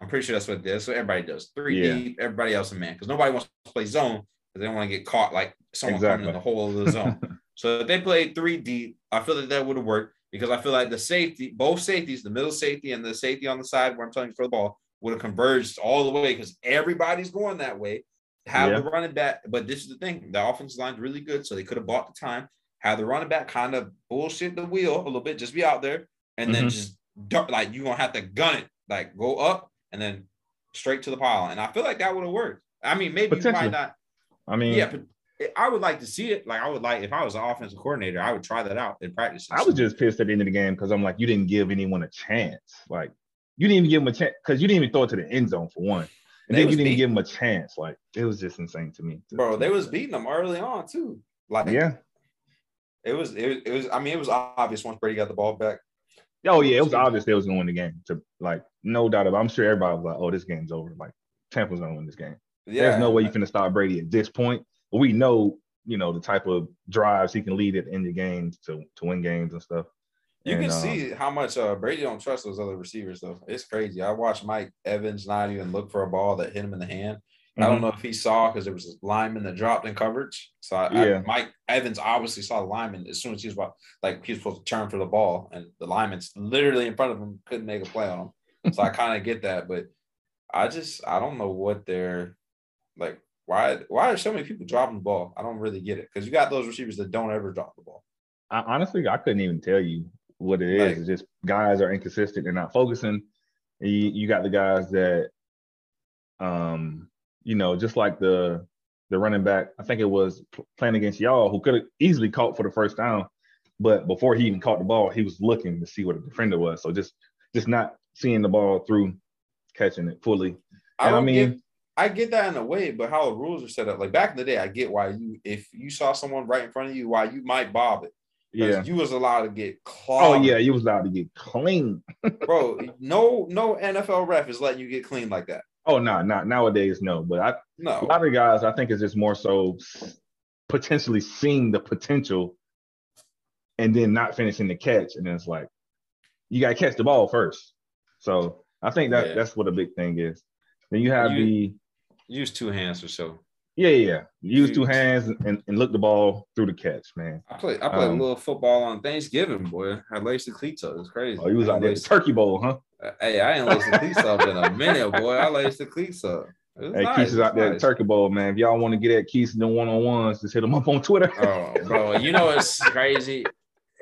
Speaker 2: I'm pretty sure that's what it is. So everybody does three
Speaker 1: Yeah.
Speaker 2: deep, everybody else in man because nobody wants to play zone because they don't want to get caught like someone coming in the hole of the zone. so if they played three deep, I feel that that would have worked because I feel like the safety, both safeties, the middle safety and the safety on the side where I'm telling you throw the ball, would have converged all the way because everybody's going that way. Have
Speaker 1: Yeah.
Speaker 2: the running back, but this is the thing: the offensive line's really good, so they could have bought the time. Have the running back kind of bullshit the wheel a little bit, just be out there, and then
Speaker 1: Mhm.
Speaker 2: just like you're gonna have to gun it, like go up and then straight to the pile. And I feel like that would have worked. I mean, maybe you might not.
Speaker 1: I mean,
Speaker 2: Yeah, but I would like to see it. Like I would like if I was an offensive coordinator, I would try that out in practice.
Speaker 1: I was just pissed at the end of the game because I'm like, you didn't give anyone a chance. Like, you didn't even give them a chance because you didn't even throw it to the end zone for one, and
Speaker 2: They
Speaker 1: then you didn't give them a chance. Like, it was just insane to me.
Speaker 2: bro. They was beating them early on too. Like
Speaker 1: Yeah,
Speaker 2: It was, it was, it was. I mean, it was obvious once Brady got the ball back.
Speaker 1: Oh yeah, it was obvious they was gonna win the game. To like, no doubt about. It. I'm sure everybody was like, "Oh, this game's over." Like, Tampa's gonna win this game. Yeah, There's no way you finna stop Brady at this point. But we know, you know, the type of drives he can lead at in the games to to win games and stuff.
Speaker 2: You
Speaker 1: and,
Speaker 2: can um, see how much uh, Brady don't trust those other receivers though. It's crazy. I watched Mike Evans not even look for a ball that hit him in the hand. Mm-hmm. I don't mm-hmm. know if he saw because there was a lineman that dropped in coverage. So I, yeah. I, Mike Evans obviously saw the lineman as soon as he was about, like he was supposed to turn for the ball, and the lineman's literally in front of him, couldn't make a play on him. So I kind of get that, but I just I don't know what they're like. Why why are so many people dropping the ball? I don't really get it because you got those receivers that don't ever drop the ball.
Speaker 1: I, honestly, I couldn't even tell you what it is. Like, it's just guys are inconsistent. They're not focusing. You, you got the guys that, um, you know, just like the the running back. I think it was playing against y'all who could have easily caught for the first down, but before he even caught the ball, he was looking to see what the defender was. So just just not seeing the ball through, catching it fully. I, I mean.
Speaker 2: Get, I get that in a way, but how the rules are set up, like back in the day, I get why you, if you saw someone right in front of you, why you might bob it. Yeah, you was allowed to get oh,
Speaker 1: clogged. Oh yeah, you was allowed to get clean,
Speaker 2: bro. No, no NFL ref is letting you get clean like that.
Speaker 1: Oh no, not nowadays, no. But I, no, a lot of guys, I think it's just more so potentially seeing the potential, and then not finishing the catch, and then it's like you got to catch the ball first. So I think that yeah. that's what a big thing is. Then you have you, the
Speaker 2: use two hands or so.
Speaker 1: Yeah, yeah. Use two hands and, and look the ball through the catch, man.
Speaker 2: I played I played um, a little football on Thanksgiving, boy. I laced the cleats up. It's crazy.
Speaker 1: Oh, you was on the turkey bowl, huh?
Speaker 2: Uh, hey, I ain't laced the cleats up in a minute, boy. I laced the cleats up.
Speaker 1: Hey, nice. Keith is out there nice. Turkey Bowl, man. If y'all want to get at Keith in the one on ones, just hit him up on Twitter.
Speaker 2: oh, bro, you know it's crazy.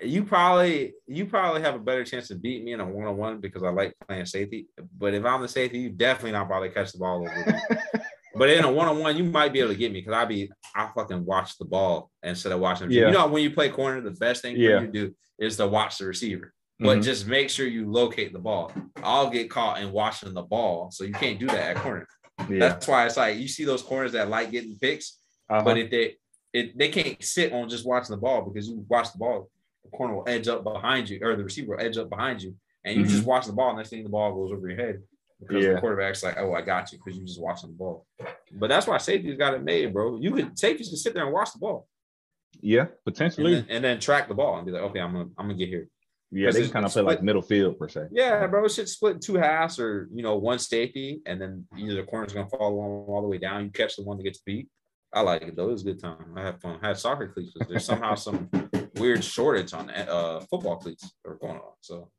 Speaker 2: You probably you probably have a better chance to beat me in a one on one because I like playing safety. But if I'm the safety, you definitely not probably catch the ball over. But in a one on one, you might be able to get me because I be I fucking watch the ball instead of watching. Yeah. You know when you play corner, the best thing yeah. you do is to watch the receiver. But mm-hmm. just make sure you locate the ball. I'll get caught in watching the ball, so you can't do that at corner. Yeah. That's why it's like you see those corners that like getting picks, uh-huh. but if they it, they can't sit on just watching the ball because you watch the ball, the corner will edge up behind you, or the receiver will edge up behind you, and you mm-hmm. just watch the ball. Next thing the ball goes over your head because yeah. the quarterback's like, oh, I got you because you're just watching the ball. But that's why safety's got it made, bro. You could safeties can sit there and watch the ball.
Speaker 1: Yeah, potentially,
Speaker 2: and then, and then track the ball and be like, okay, I'm gonna I'm gonna get here.
Speaker 1: Yeah, they kind of play like middle field per se.
Speaker 2: Yeah, bro, it should split two halves or you know one safety, and then either the corner's gonna fall along all the way down. You catch the one that gets beat. I like it though. It was a good time. I had fun. I had soccer cleats. There's somehow some weird shortage on uh, football cleats that are going on. So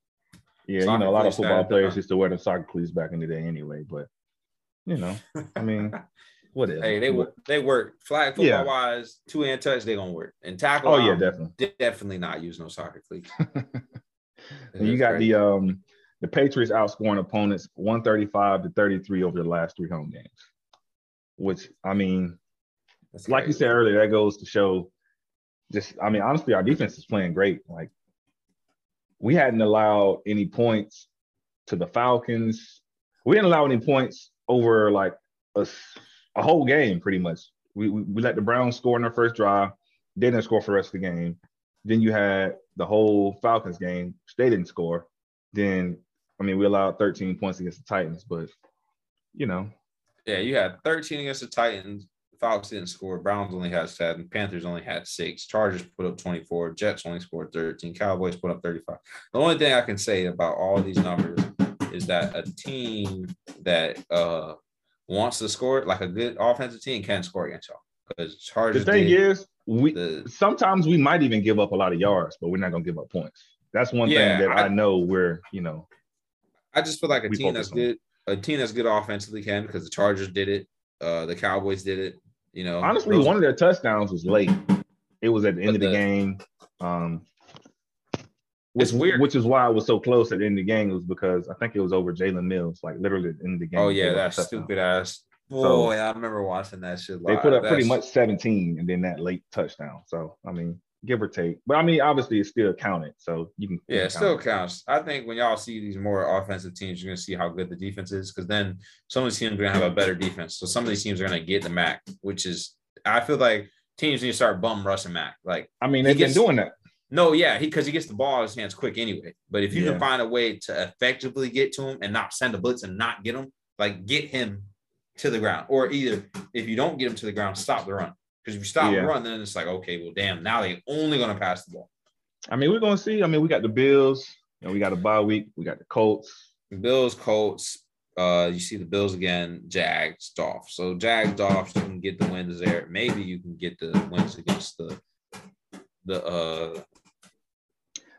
Speaker 1: yeah, you know, a lot of football players used to wear the soccer cleats back in the day anyway. But you know, I mean, whatever.
Speaker 2: Hey, they work. They work. Flag football yeah. wise, two hand touch, they gonna work. And tackle.
Speaker 1: Oh yeah, definitely.
Speaker 2: Definitely not use no soccer cleats.
Speaker 1: and you got crazy. the um the Patriots outscoring opponents 135 to 33 over the last three home games. Which I mean, That's like crazy. you said earlier, that goes to show just I mean, honestly, our defense is playing great. Like we hadn't allowed any points to the Falcons. We didn't allow any points over like a, a whole game, pretty much. We, we, we let the Browns score in their first drive. They didn't score for the rest of the game. Then you had the whole Falcons game. They didn't score. Then, I mean, we allowed 13 points against the Titans, but you know.
Speaker 2: Yeah, you had 13 against the Titans. Falcons didn't score. Browns only had seven. Panthers only had six. Chargers put up 24. Jets only scored 13. Cowboys put up 35. The only thing I can say about all these numbers is that a team that uh, wants to score, like a good offensive team, can score against y'all. Because Chargers.
Speaker 1: The thing is, we the, sometimes we might even give up a lot of yards, but we're not gonna give up points. That's one yeah, thing that I, I know we're, you know.
Speaker 2: I just feel like a team that's on. good, a team that's good offensively can because the Chargers did it, uh, the Cowboys did it, you know,
Speaker 1: honestly, one of their touchdowns was late. It was at the end of the, the game. Um, which,
Speaker 2: it's weird.
Speaker 1: Which is why it was so close at the end of the game It was because I think it was over Jalen Mills, like literally at the end of the game.
Speaker 2: Oh yeah, that stupid ass. Boy, so, I remember watching that shit.
Speaker 1: Live. They put up That's... pretty much 17 and then that late touchdown. So I mean, give or take. But I mean, obviously, it still counted, so you can.
Speaker 2: Yeah, it still counts. I think when y'all see these more offensive teams, you're gonna see how good the defense is, because then some of these teams are gonna have a better defense. So some of these teams are gonna get the Mac, which is I feel like teams need to start bum rushing Mac. Like
Speaker 1: I mean, they've
Speaker 2: gets-
Speaker 1: been doing that.
Speaker 2: no, yeah, he because he gets the ball in his hands quick anyway. But if you
Speaker 1: Yeah.
Speaker 2: can find a way to effectively get to him and not send a blitz and not get him, like get him to the ground, or either if you don't get him to the ground, stop the run. Because if you stop
Speaker 1: Yeah.
Speaker 2: run, then it's like okay, well, damn, now they only gonna pass the ball.
Speaker 1: I mean, we're gonna see. I mean, we got the Bills, and we got a bye week. We got the Colts.
Speaker 2: Bills, Colts. Uh, you see the Bills again, Jags, Dolphs. So Jags, Dolphs, you can get the wins there. Maybe you can get the wins against the the uh.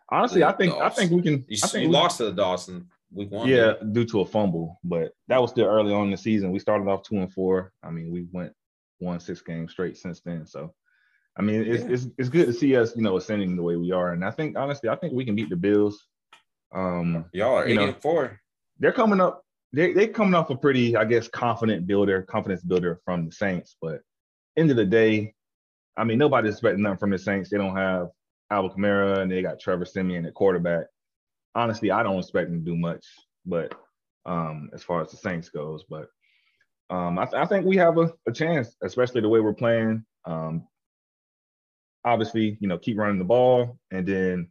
Speaker 1: Honestly,
Speaker 2: The
Speaker 1: I think I think we can.
Speaker 2: You,
Speaker 1: I think we-
Speaker 2: lost to the Dawson week one.
Speaker 1: Yeah, due to a fumble, but that was still early on in the season. We started off two and four. I mean, we went won six games straight since then. So, I mean, it's
Speaker 2: Yeah.
Speaker 1: it's it's good to see us, you know, ascending the way we are. And I think honestly, I think we can beat the Bills. Um,
Speaker 2: y'all are
Speaker 1: You
Speaker 2: eight
Speaker 1: know.
Speaker 2: and four.
Speaker 1: they're coming up. They they coming off a pretty, I guess, confident builder, confidence builder from the Saints. But end of the day, I mean, nobody's expecting nothing from the Saints. They don't have Alvin Kamara and they got Trevor Siemian at quarterback. Honestly, I don't expect them to do much, but um, as far as the Saints goes, but um, I, th- I think we have a, a chance, especially the way we're playing. Um, obviously, you know, keep running the ball and then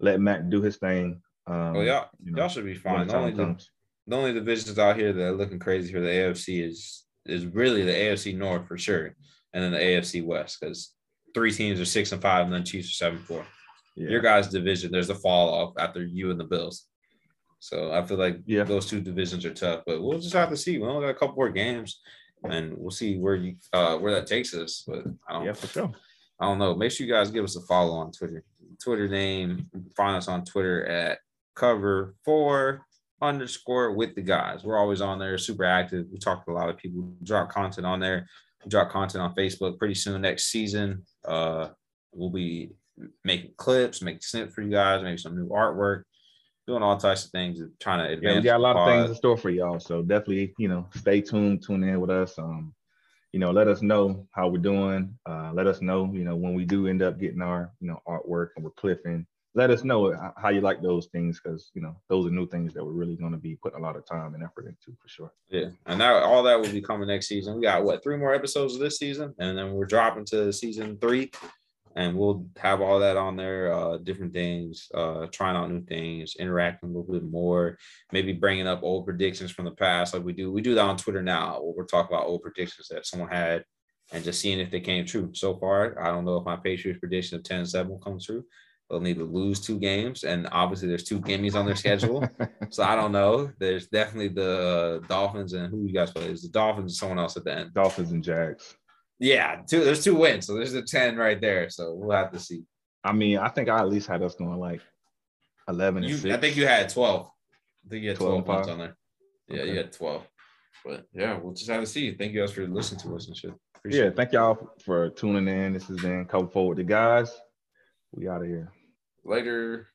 Speaker 1: let Matt do his thing. Um,
Speaker 2: Well, y'all,
Speaker 1: you know,
Speaker 2: y'all should be fine.
Speaker 1: the
Speaker 2: The only, the, the only divisions out here that are looking crazy for the AFC is is really the AFC North for sure, and then the AFC West because three teams are six and five, and then Chiefs are seven and four.
Speaker 1: Yeah.
Speaker 2: Your guys' division, there's a fall off after you and the Bills. So I feel like
Speaker 1: Yeah.
Speaker 2: those two divisions are tough, but we'll just have to see. We only got a couple more games, and we'll see where you uh where that takes us. But I don't
Speaker 1: yeah, for sure.
Speaker 2: I don't know. Make sure you guys give us a follow on Twitter. Twitter name, find us on Twitter at cover four underscore with the guys. We're always on there, super active. We talk to a lot of people, drop content on there. Drop content on Facebook pretty soon next season. Uh we'll be making clips, making snips for you guys, maybe some new artwork, doing all types of things, and trying to advance.
Speaker 1: Yeah, we got a lot of things in store for y'all. So definitely, you know, stay tuned, tune in with us. Um, you know, let us know how we're doing. Uh, let us know, you know, when we do end up getting our, you know, artwork and we're clipping. Let us know how you like those things because you know those are new things that we're really going to be putting a lot of time and effort into for sure.
Speaker 2: Yeah, and that all that will be coming next season. We got what three more episodes of this season, and then we're dropping to season three, and we'll have all that on there. Uh, different things, uh, trying out new things, interacting a little bit more, maybe bringing up old predictions from the past, like we do. We do that on Twitter now. Where we're talking about old predictions that someone had, and just seeing if they came true. So far, I don't know if my Patriots prediction of 10-7 will come true. They'll need to lose two games, and obviously there's two gimmies on their schedule. So I don't know. There's definitely the uh, Dolphins and who you guys play. Is the Dolphins and someone else at the end?
Speaker 1: Dolphins and Jags.
Speaker 2: Yeah, two. There's two wins, so there's a ten right there. So we'll have to see.
Speaker 1: I mean, I think I at least had us going like eleven and
Speaker 2: You. I think you had twelve. I think you had
Speaker 1: 12
Speaker 2: twelve points on there. Yeah,
Speaker 1: Okay.
Speaker 2: you had twelve. But yeah, we'll just have to see. Thank you guys for listening to us and shit. Appreciate
Speaker 1: yeah,
Speaker 2: it.
Speaker 1: thank y'all for tuning in. This has been Cover Forward the guys. We out of here.
Speaker 2: Later.